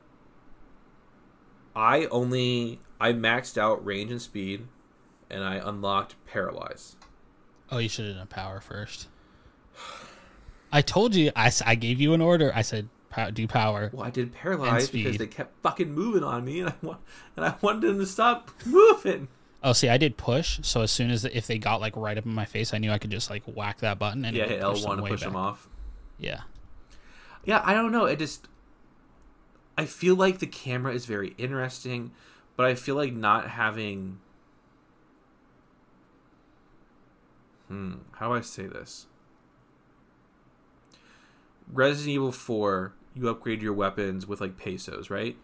I only I maxed out range and speed, and I unlocked paralyze. Oh, you should have done power first. I told you. I, I gave you an order. I said do power. Well, I did paralyze because they kept fucking moving on me, and I want and I wanted them to stop moving. Oh, see, I did push. So as soon as if they got like right up in my face, I knew I could just like whack that button and yeah, hit L one to push back. them off. Yeah, Yeah, I don't know. It just I feel like the camera is very interesting, but I feel like not having Hmm, how do I say this? Resident Evil 4, you upgrade your weapons with like pesos, right?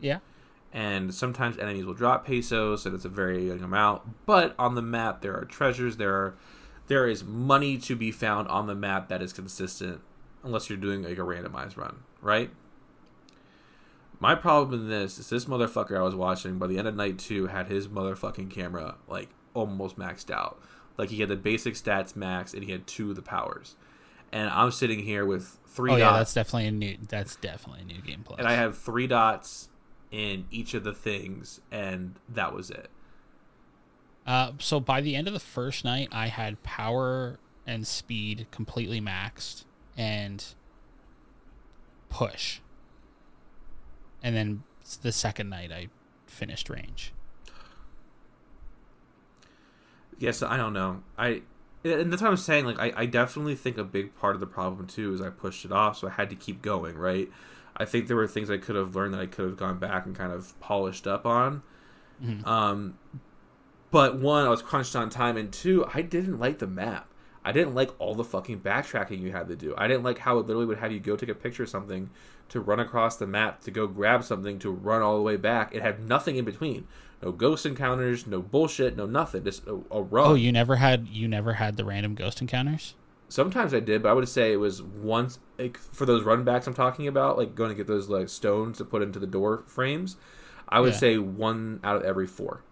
yeah. and sometimes enemies will drop pesos and it's a very young amount but on the map there are treasures there are there is money to be found on the map that is consistent unless you're doing like a randomized run right my problem in this is this motherfucker i was watching by the end of night two had his motherfucking camera like almost maxed out Like he had the basic stats max, and he had two of the powers. And I'm sitting here with three Oh dots, yeah, that's definitely a new. That's definitely a new game plus. and I have three dots in each of the things, and that was it. Uh, so by the end of the first night, I had power and speed completely maxed, and push. And then the second night, I finished range. Yes, I don't know. I and that's what I'm saying. Like, I, I definitely think a big part of the problem too is I pushed it off, so I had to keep going. Right. I think there were things I could have learned that I could have gone back and kind of polished up on. Mhm. Um, but one, I was crunched on time, and two, I didn't like the map. I didn't like all the fucking backtracking you had to do. I didn't like how it literally would have you go take a picture of something, to run across the map, to go grab something, to run all the way back. It had nothing in between. No ghost encounters, no bullshit, no nothing. Just a, a run. Oh, you never had you never had the random ghost encounters? Sometimes I did, but I would say it was once like, for those run backs I'm talking about, like going to get those like stones to put into the door frames. I would Yeah. say one out of every four.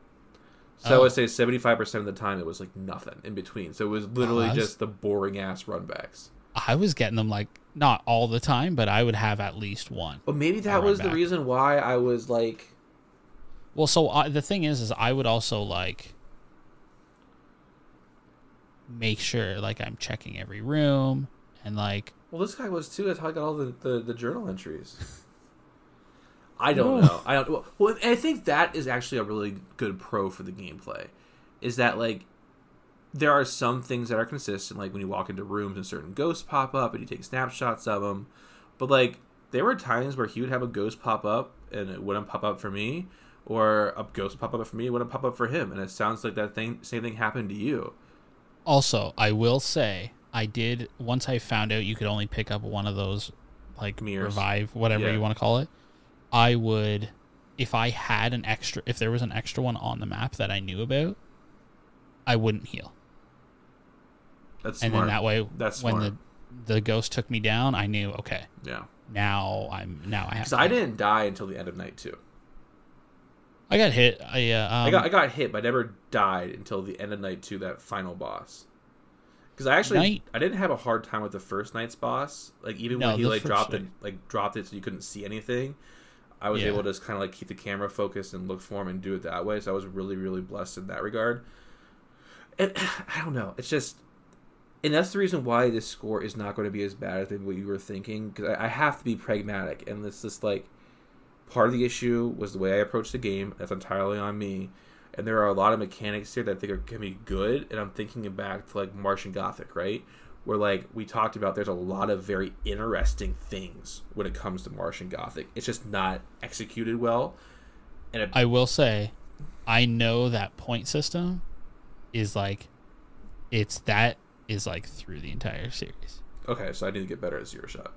So I Oh. would say 75% of the time it was like nothing in between. So it was literally that's- just the boring ass run backs. I was getting them like not all the time, but I would have at least one. But maybe that was the reason why I was like, Well, so uh, the thing is, is I would also like make sure like I'm checking every room and like well, this guy was too. That's how I got all the, the, the journal entries. I don't know. I don't. Well, well, I think that is actually a really good pro for the gameplay. Is that like there are some things that are consistent, like when you walk into rooms and certain ghosts pop up and you take snapshots of them. But like there were times where he would have a ghost pop up and it wouldn't pop up for me, or a ghost pop up for me, it wouldn't pop up for him. And it sounds like that thing, same thing happened to you. also I will say I did once I found out you could only pick up one of those like Mirrors. revive whatever Yeah. you want to call it. I would if I had an extra if there was an extra one on the map that I knew about, I wouldn't heal. That's And smart. then that way That's when smart. the the ghost took me down, I knew okay, yeah, now I'm now I have because I didn't die until the end of night two. I got hit. I uh, um, I got I got hit, but I never died until the end of night two, that final boss. Because I actually Night- I didn't have a hard time with the first night's boss. Like even No, when he like dropped it like dropped it so you couldn't see anything. I was Yeah. able to just kind of like keep the camera focused and look for him and do it that way. So I was really really blessed in that regard. And I don't know. It's just, and that's the reason why this score is not going to be as bad as maybe what you were thinking. Because I, I have to be pragmatic, and this is like part of the issue was the way I approached the game. That's entirely on me. And there are a lot of mechanics here that I think are, can be good. And I'm thinking back to like Martian Gothic, right? Where like we talked about, there's a lot of very interesting things when it comes to Martian Gothic. It's just not executed well. And it, I will say, I know that point system is like, it's that is like through the entire series. okay, so I need to get better at zero shot.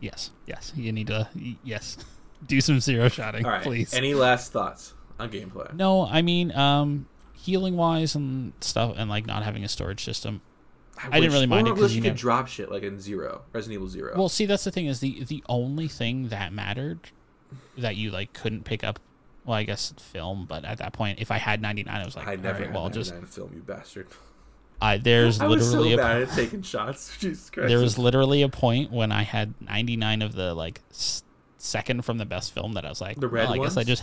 Yes, yes, you need to yes, do some zero shotting, All right. please. Any last thoughts on gameplay? no, I mean, um, healing wise and stuff, and like not having a storage system. I didn't really mind or it I 'cause wish you you could never- drop shit like in Zero, Resident Evil Zero. Well, see, that's the thing is the the only thing that mattered that you like couldn't pick up. Well, I guess film, but at that point, if I had ninety nine, I was like, I never right, had well, just film, you bastard. I there's I was literally so a bad at taking shots. Jesus Christ. there was literally a point when I had 99 of the like s- second from the best film that I was like, The red well, I guess I just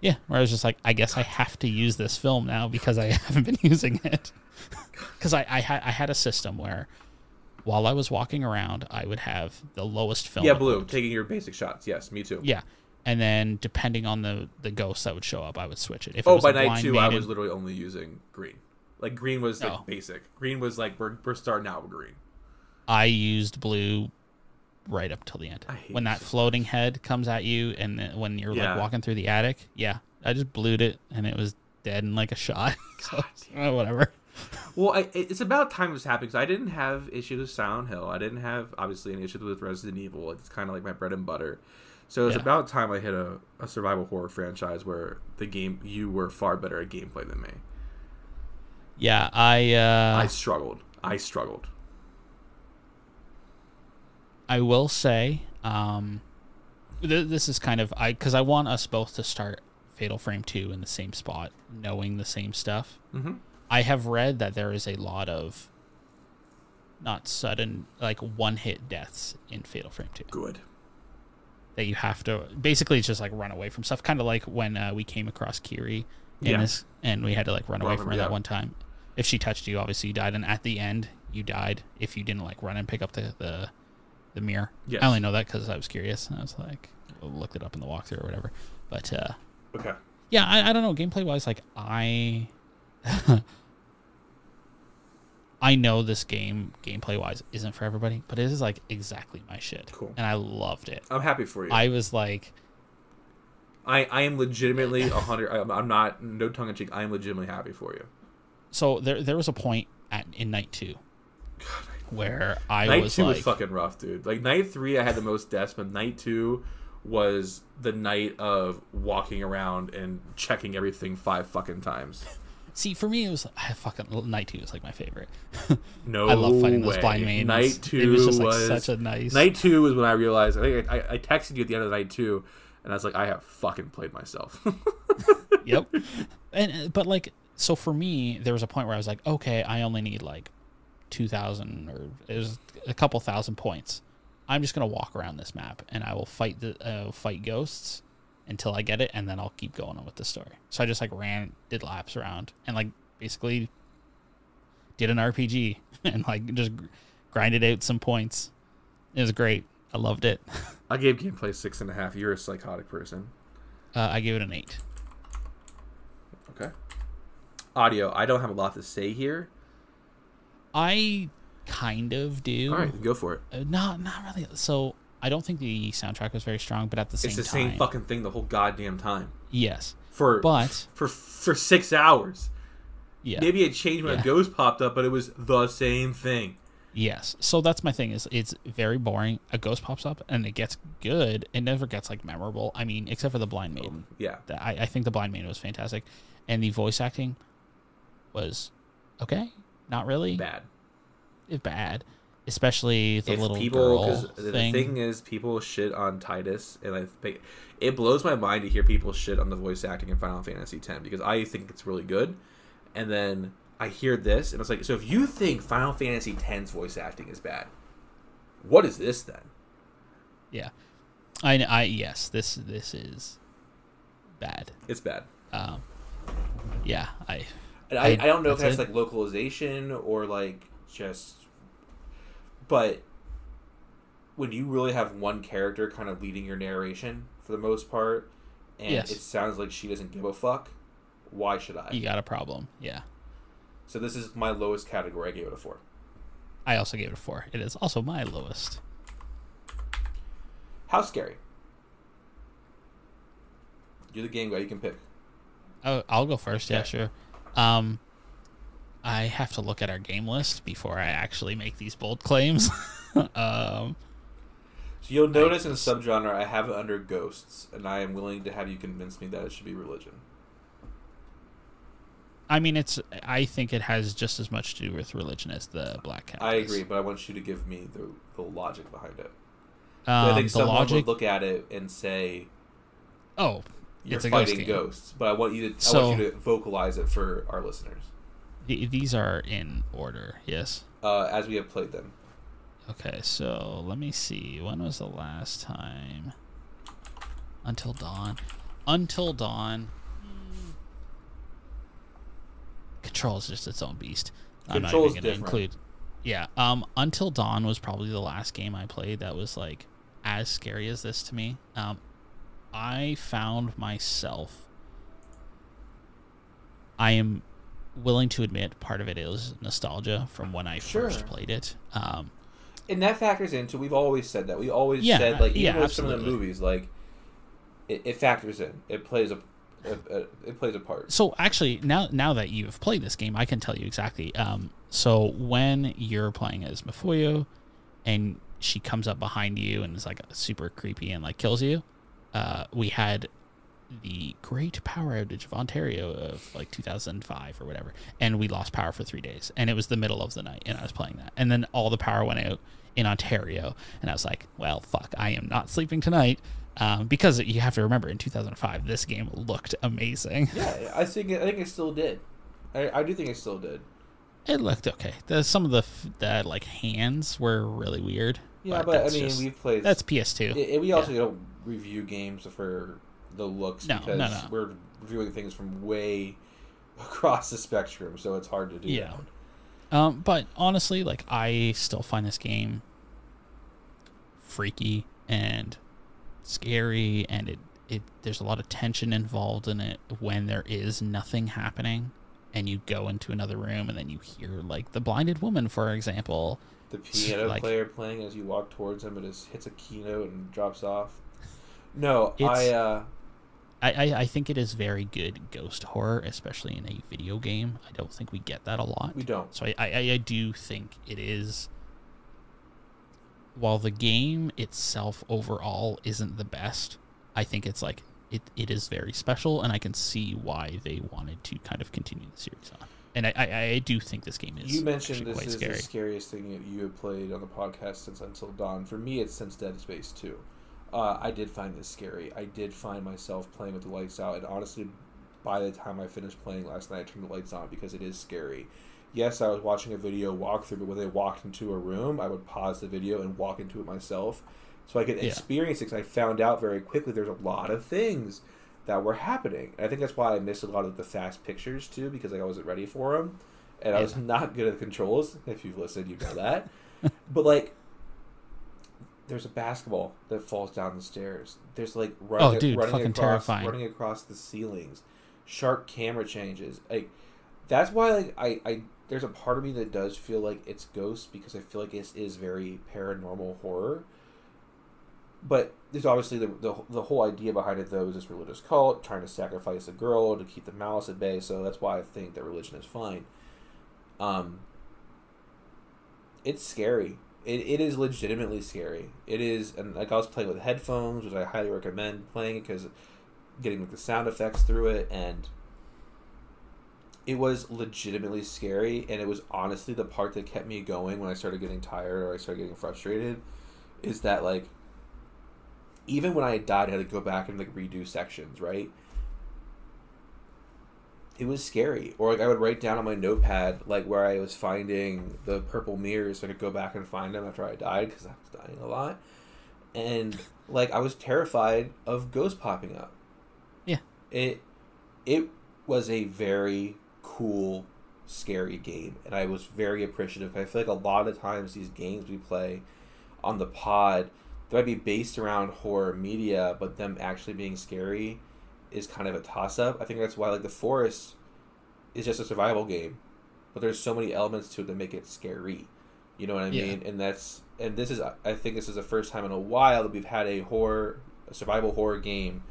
yeah, where I was just like, I guess I have to use this film now because I haven't been using it. Because I I had I had a system where while I was walking around, I would have the lowest film. yeah, blue, taking your basic shots. Yes, me too. Yeah, and then depending on the the ghost that would show up, I would switch it. If it Oh, was by a night two, I was literally only using green. Like green was like basic. Green was like we're, we're starting out with green. I used blue right up till the end. When that floating head comes at you, and when you're Yeah. like walking through the attic, yeah, I just blued it, and it was dead in like a shot. so, uh, whatever. Well, I, it's about time this happened because I didn't have issues with Silent Hill. I didn't have obviously an issue with Resident Evil. It's kind of like my bread and butter. So it's Yeah. about time I hit a, a survival horror franchise where the game you were far better at gameplay than me. Yeah, I uh, I struggled. I struggled. I will say, um, th- this is kind of I because I want us both to start Fatal Frame two in the same spot, knowing the same stuff. Mm-hmm. I have read that there is a lot of not sudden like one hit deaths in Fatal Frame 2 Good. that you have to basically it's just like run away from stuff kind of like when uh, we came across Kiri in Yeah. this and we had to like run away from- her yeah. that one time if she touched you obviously you died and at the end you died if you didn't like run and pick up the the, the mirror Yes. I only know that because I was curious and I was like looked it up in the walkthrough or whatever but uh Okay. yeah, I, I don't know. Gameplay wise, like I, I know this game gameplay wise isn't for everybody, but it is like exactly my shit. Cool. and I loved it. I'm happy for you. I was like, I, I am legitimately a hundred. I'm, I'm not no tongue in cheek. I am legitimately happy for you. so there there was a point at in night two where I night was two like, was fucking rough, dude. Like night three, I had the most deaths, but night two was the night of walking around and checking everything five fucking times. see, for me it was I fucking night two was like my favorite. No, I love fighting those blind maidens. Night two it was just like was such a nice. night two was when I realized. I think I, I texted you at the end of night two, and I was like, I have fucking played myself. yep. And but like so for me, there was a point where I was like, okay, I only need like two thousand or it was a couple thousand points. I'm just gonna walk around this map and I will fight the uh, fight ghosts until I get it, and then I'll keep going on with the story. So I just like ran, did laps around, and like basically did an RPG and like just grinded out some points. It was great. I loved it. I gave gameplay six and a half. You're a psychotic person. Uh, I gave it an eight. Okay. Audio. I don't have a lot to say here. I kind of do. All right, go for it. Uh, not not really. So I don't think the soundtrack was very strong, but at the same time, It's the time, same fucking thing the whole goddamn time yes. for But for for six hours. yeah, Maybe it changed when Yeah. a ghost popped up, but it was the same thing. yes. So that's my thing. Is it's very boring. A ghost pops up and it gets good. It never gets like memorable. I mean, except for the blind maiden. Yeah. That- I, I think the blind maiden was fantastic, and the voice acting was okay. Not really Bad. It's bad, especially the if little people, girl the thing. thing is, people shit on Tidus, and I think it blows my mind to hear people shit on the voice acting in Final Fantasy X because I think it's really good, and then I hear this, and it's like, so if you think Final Fantasy X's voice acting is bad, what is this then? yeah, I, I yes, this this is bad. It's bad. Um, yeah, I And I, I- I don't know if that's it. like localization or like just, but when you really have one character kind of leading your narration for the most part, and Yes. it sounds like she doesn't give a fuck, why should I? you got a problem. Yeah, So this is my lowest category. I gave it a four. I also gave it a four. It is also my lowest. How scary? You're the game guy. You can pick. Oh, I'll go first. Yeah, sure. Um, I have to look at our game list before I actually make these bold claims. um, So you'll notice in subgenre I have it under ghosts, and I am willing to have you convince me that it should be religion. I mean, it's. I think it has just as much to do with religion as the Black Cat. I does. agree, but I want you to give me the, the logic behind it. Um, I think the someone logic. would look at it and say oh, you're it's a ghost fighting game. ghosts, but I want you to I want you to vocalize it for our listeners Th- these are in order. Yes. uh, as we have played them. Okay, so let me see. When was the last time? Until Dawn. Until Dawn. Control is just its own beast. I'm not Control's even gonna different. include. Yeah. Um. Until Dawn was probably the last game I played that was like as scary as this to me. Um, I found myself. I am willing to admit part of it is nostalgia from when I Sure. first played it. Um, And that factors into we've always said that. We always Yeah, said like yeah, even with some of the movies, like it, it factors in. It plays a, a, a it plays a part. So actually, now now that you've played this game, I can tell you exactly. Um, so when you're playing as Mafuyu, and she comes up behind you and is like super creepy and like kills you, uh, we had the great power outage of Ontario of like 2005 or whatever, and we lost power for three days, and it was the middle of the night, and I was playing that, and then all the power went out in Ontario, and I was like, well, fuck, I am not sleeping tonight. Um, because you have to remember, in 2005, this game looked amazing. Yeah, I think I think it still did. I, I do think it still did. It looked okay. The, some of the the like hands were really weird. Yeah, but, I mean, just- we've played. that's PS2. I- I- we also don't review games for the looks No, because no, no. we're reviewing things from way across the spectrum, so it's hard to do Yeah. Um, but honestly, like I still find this game freaky and scary, and it it there's a lot of tension involved in it when there is nothing happening, and you go into another room and then you hear like the blinded woman, for example. The piano Like- player playing as you walk towards him, it just hits a keynote and drops off. No, It's- I. uh I, I, I think it is very good ghost horror, especially in a video game. I don't think we get that a lot. We don't. So I, I, I do think it is. While the game itself overall isn't the best, I think it's like it, it is very special, and I can see why they wanted to kind of continue the series on. And I, I, I do think this game is. You mentioned this quite is scary. the scariest thing that you have played on the podcast since Until Dawn. For me, it's since Dead Space 2. Uh, I did find this scary. I did find myself playing with the lights out, and honestly, by the time I finished playing last night, I turned the lights on because it is scary. Yes, I was watching a video walkthrough, but when they walked into a room, I would pause the video and walk into it myself so I could Yeah. experience it. 'cause I found out very quickly there's a lot of things that were happening. And I think that's why I missed a lot of the fast pictures too, because like, I wasn't ready for them, and I was not good at the controls. If you've listened, you know that. but like, there's a basketball that falls down the stairs. There's like running, Oh, dude, running fucking across, terrifying. running across the ceilings, sharp camera changes. Like, that's why like I, I there's a part of me that does feel like it's ghosts because I feel like it is very paranormal horror. But there's obviously the, the the whole idea behind it though is this religious cult trying to sacrifice a girl to keep the malice at bay. So that's why I think that religion is fine. Um, it's scary. It, it is legitimately scary. It is, and like I was playing with headphones, which I highly recommend playing because getting like the sound effects through it, and it was legitimately scary. And it was honestly the part that kept me going when I started getting tired or I started getting frustrated. Is that like even when I died, I had to go back and like redo sections, right? It was scary. Or like I would write down on my notepad like where I was finding the purple mirrors so I could go back and find them after I died because I was dying a lot. And like I was terrified of ghosts popping up. Yeah. It it was a very cool, scary game, and I was very appreciative. I feel like a lot of times these games we play on the pod they might be based around horror media, but them actually being scary is kind of a toss up. I think that's why like the forest is just a survival game, but there's so many elements to it that make it scary. You know what I Yeah. mean? And that's and this is I think this is the first time in a while that we've had a horror a survival horror game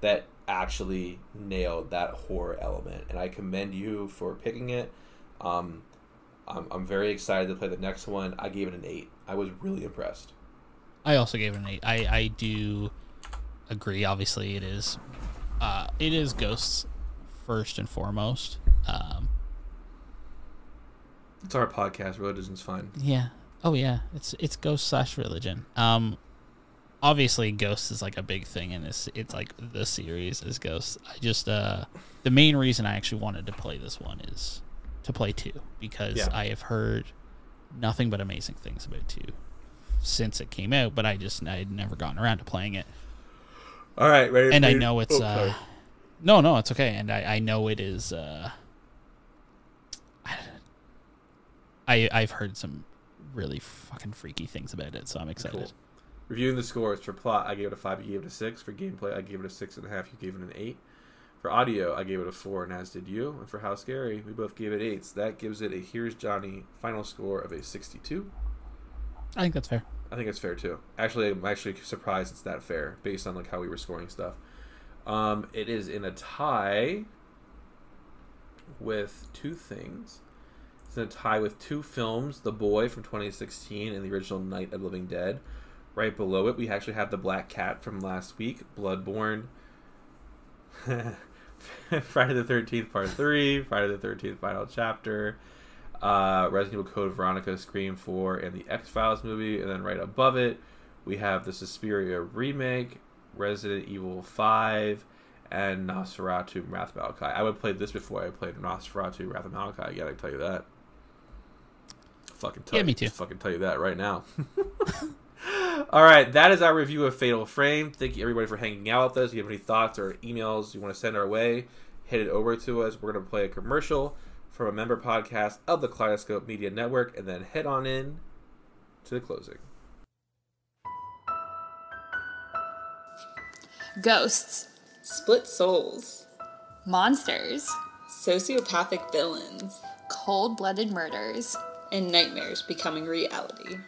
that actually nailed that horror element, and I commend you for picking it. Um, I'm, I'm very excited to play the next one. I gave it an eight. I was really impressed. I also gave it an eight. I, I do agree. Obviously, it is uh, it is ghosts first and foremost. Um, It's our podcast. Religion's fine. yeah. Oh yeah. It's it's ghost slash religion. Um, obviously, ghosts is like a big thing in this. It's like the series is ghosts. I just uh, the main reason I actually wanted to play this one is to play two because Yeah. I have heard nothing but amazing things about two since it came out. But I just I had never gotten around to playing it. All right, ready? and I know it's oh, uh no no it's okay and I, I know it is uh I I've heard some really fucking freaky things about it so I'm excited. Cool. Reviewing the scores for plot, I gave it a five. You gave it a six. For gameplay, I gave it a six and a half. You gave it an eight. For audio, I gave it a four, and as did you. And for how scary, we both gave it eights. That gives it a here's Johnny final score of a sixty-two. I think that's fair. I think it's fair too. Actually, I'm actually surprised it's that fair based on like how we were scoring stuff. Um, it is in a tie with two things. It's in a tie with two films: The Boy from 2016 and the original Night of Living Dead. Right below it, we actually have The Black Cat from last week, Bloodborne. Friday the 13th, Part 3, Friday the 13th, Final Chapter, uh, Resident Evil Code Veronica, Scream 4, and the X Files movie. And then right above it, we have the Suspiria remake, Resident Evil 5, and Nosferatu Wrath of Malachi. I would play this before I played Nosferatu Wrath of Malachi. Yeah, I can tell you that. Fucking tell Yeah, you, me too. Fucking tell you that right now. All right, that is our review of Fatal Frame. Thank you everybody for hanging out with us. If you have any thoughts or emails you want to send our way, hit it over to us. We're going to play a commercial from a member podcast of the Kaleidoscope Media Network, and then head on in to the closing. Ghosts, Split souls, monsters, sociopathic villains, cold blooded murders. and nightmares becoming reality.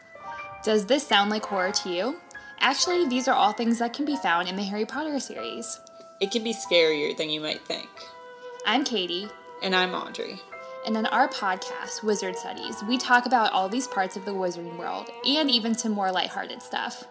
Does this sound like horror to you? Actually, these are all things that can be found in the Harry Potter series. It can be scarier than you might think. I'm Katie, And I'm Audrey. And on our podcast, Wizard Studies, we talk about all these parts of the wizarding world and even some more lighthearted stuff.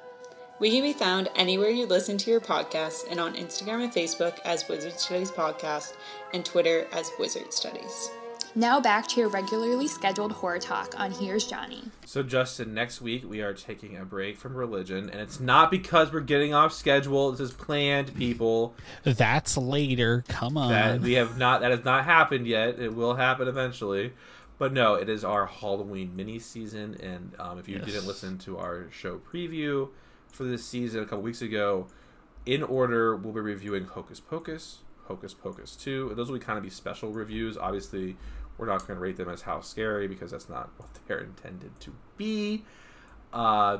We can be found anywhere you listen to your podcasts and on Instagram and Facebook as Wizard Studies Podcast and Twitter as Wizard Studies. Now back to your regularly scheduled horror talk on Here's Johnny. So, Justin, next week we are taking a break from religion, and it's not because we're getting off schedule. This is planned, people. That's later. Come on. That we have not. That has not happened yet. It will happen eventually. But no, it is our Halloween mini season, and um, if you Yes. didn't listen to our show preview for this season a couple weeks ago, in order we'll be reviewing Hocus Pocus, Hocus Pocus Two. And those will be kind of be special reviews. Obviously, we're not going to rate them as how scary because that's not what they're intended to be. Uh,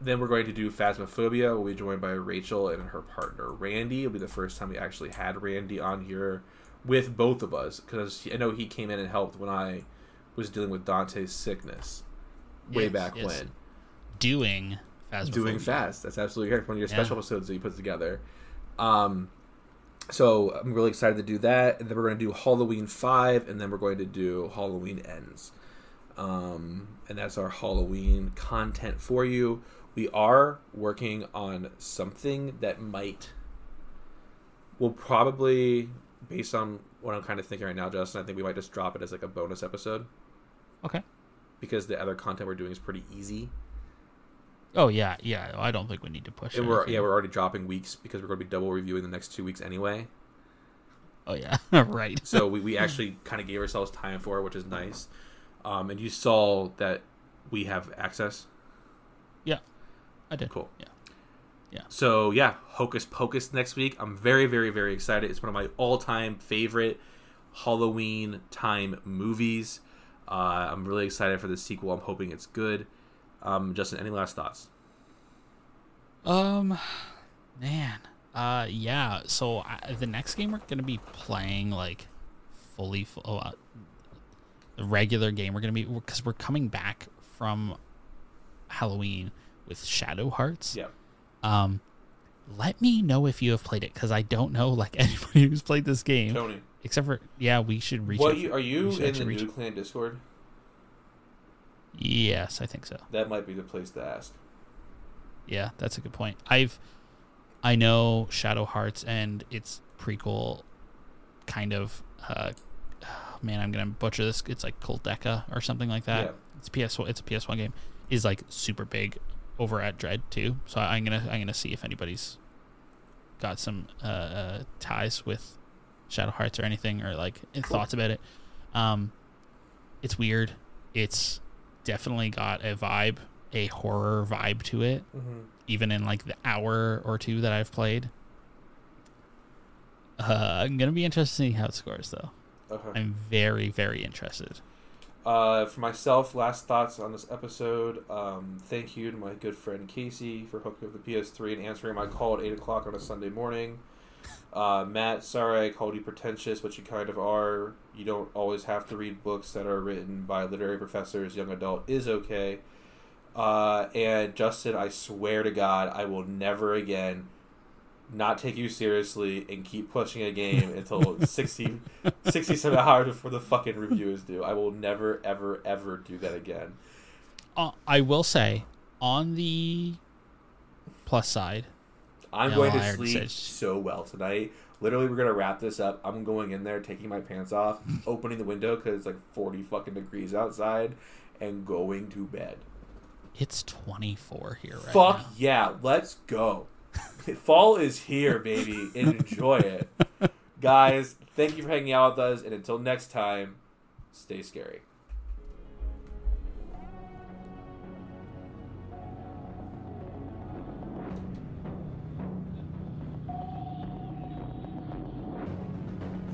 then we're going to do Phasmophobia. We'll be joined by Rachel and her partner Randy. It'll be the first time we actually had Randy on here with both of us because I know he came in and helped when I was dealing with Dante's sickness way Yes, back yes. when. doing Phasmophobia. Doing fast. That's absolutely correct. One of your special Yeah. episodes that you put together. Um, so I'm really excited to do that, and then we're going to do Halloween five, and then we're going to do Halloween ends, um, and that's our Halloween content for you. We are working on something that might, will probably, based on what I'm kind of thinking right now, Justin. I think we might just drop it as like a bonus episode Okay. because the other content we're doing is pretty easy. Oh yeah, yeah. I don't think we need to push. And we're anything. yeah we're already dropping weeks because we're going to be double reviewing the next two weeks anyway. Oh yeah. right. So we, we actually kind of gave ourselves time for it, which is nice. Um, and you saw that we have access. yeah. I did. Cool. Yeah. Yeah. So yeah, Hocus Pocus next week. I'm very very very excited. It's one of my all time favorite Halloween time movies. Uh, I'm really excited for the sequel. I'm hoping it's good. Um, Justin, any last thoughts? Um, man. Uh, yeah. So I, the next game we're gonna be playing like fully full. Oh, uh, the regular game we're gonna be because we're coming back from Halloween with Shadow Hearts. Yeah. Um, let me know if you have played it because I don't know like anybody who's played this game Tony, except for yeah. We should reach. what out you, are you in the new clan Discord? Yes, I think so. That might be the place to ask. Yeah, that's a good point. I've I know Shadow Hearts and its prequel kind of uh man, I'm gonna butcher this. It's like Deca or something like that. Yeah. It's PS it's a PS1 game. Is like super big over at Dread too. So I'm gonna I'm gonna see if anybody's got some uh, uh ties with Shadow Hearts or anything or like thoughts about it. Um it's weird. It's definitely got a vibe, a horror vibe to it Mm-hmm. even in like the hour or two that I've played. Uh, I'm gonna be interested to see how it scores, though. Okay. I'm very, very interested. Uh, for myself, last thoughts on this episode. Um, thank you to my good friend Casey for hooking up the PS3 and answering my call at 8 o'clock on a Sunday morning. Uh, Matt, sorry I called you pretentious, but you kind of are. You don't always have to read books that are written by literary professors. Young adult is okay. Uh, and Justin, I swear to God, I will never again not take you seriously and keep pushing a game until 60, 67 hours before the fucking review is due. I will never, ever, ever do that again. Uh, I will say, on the plus side, I'm No, going to sleep so well tonight. Literally, we're gonna wrap this up. I'm going in there, taking my pants off, opening the window because it's like 40 fucking degrees outside, and going to bed. it's 24 here right Fuck now. yeah, let's go. Fall is here, baby. Enjoy it. Guys, thank you for hanging out with us, and until next time, stay scary.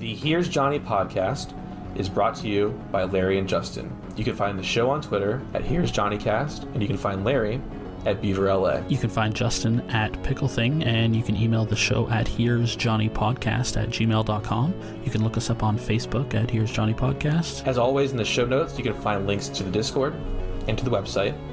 The Here's Johnny podcast is brought to you by Larry and Justin. You can find the show on Twitter at Here's Johnny Cast, and you can find Larry at Beaver LA. You can find Justin at Pickle Thing, and you can email the show at Here's Johnny Podcast at gmail.com. You can look us up on Facebook at Here's Johnny Podcast. As always, in the show notes, you can find links to the Discord and to the website.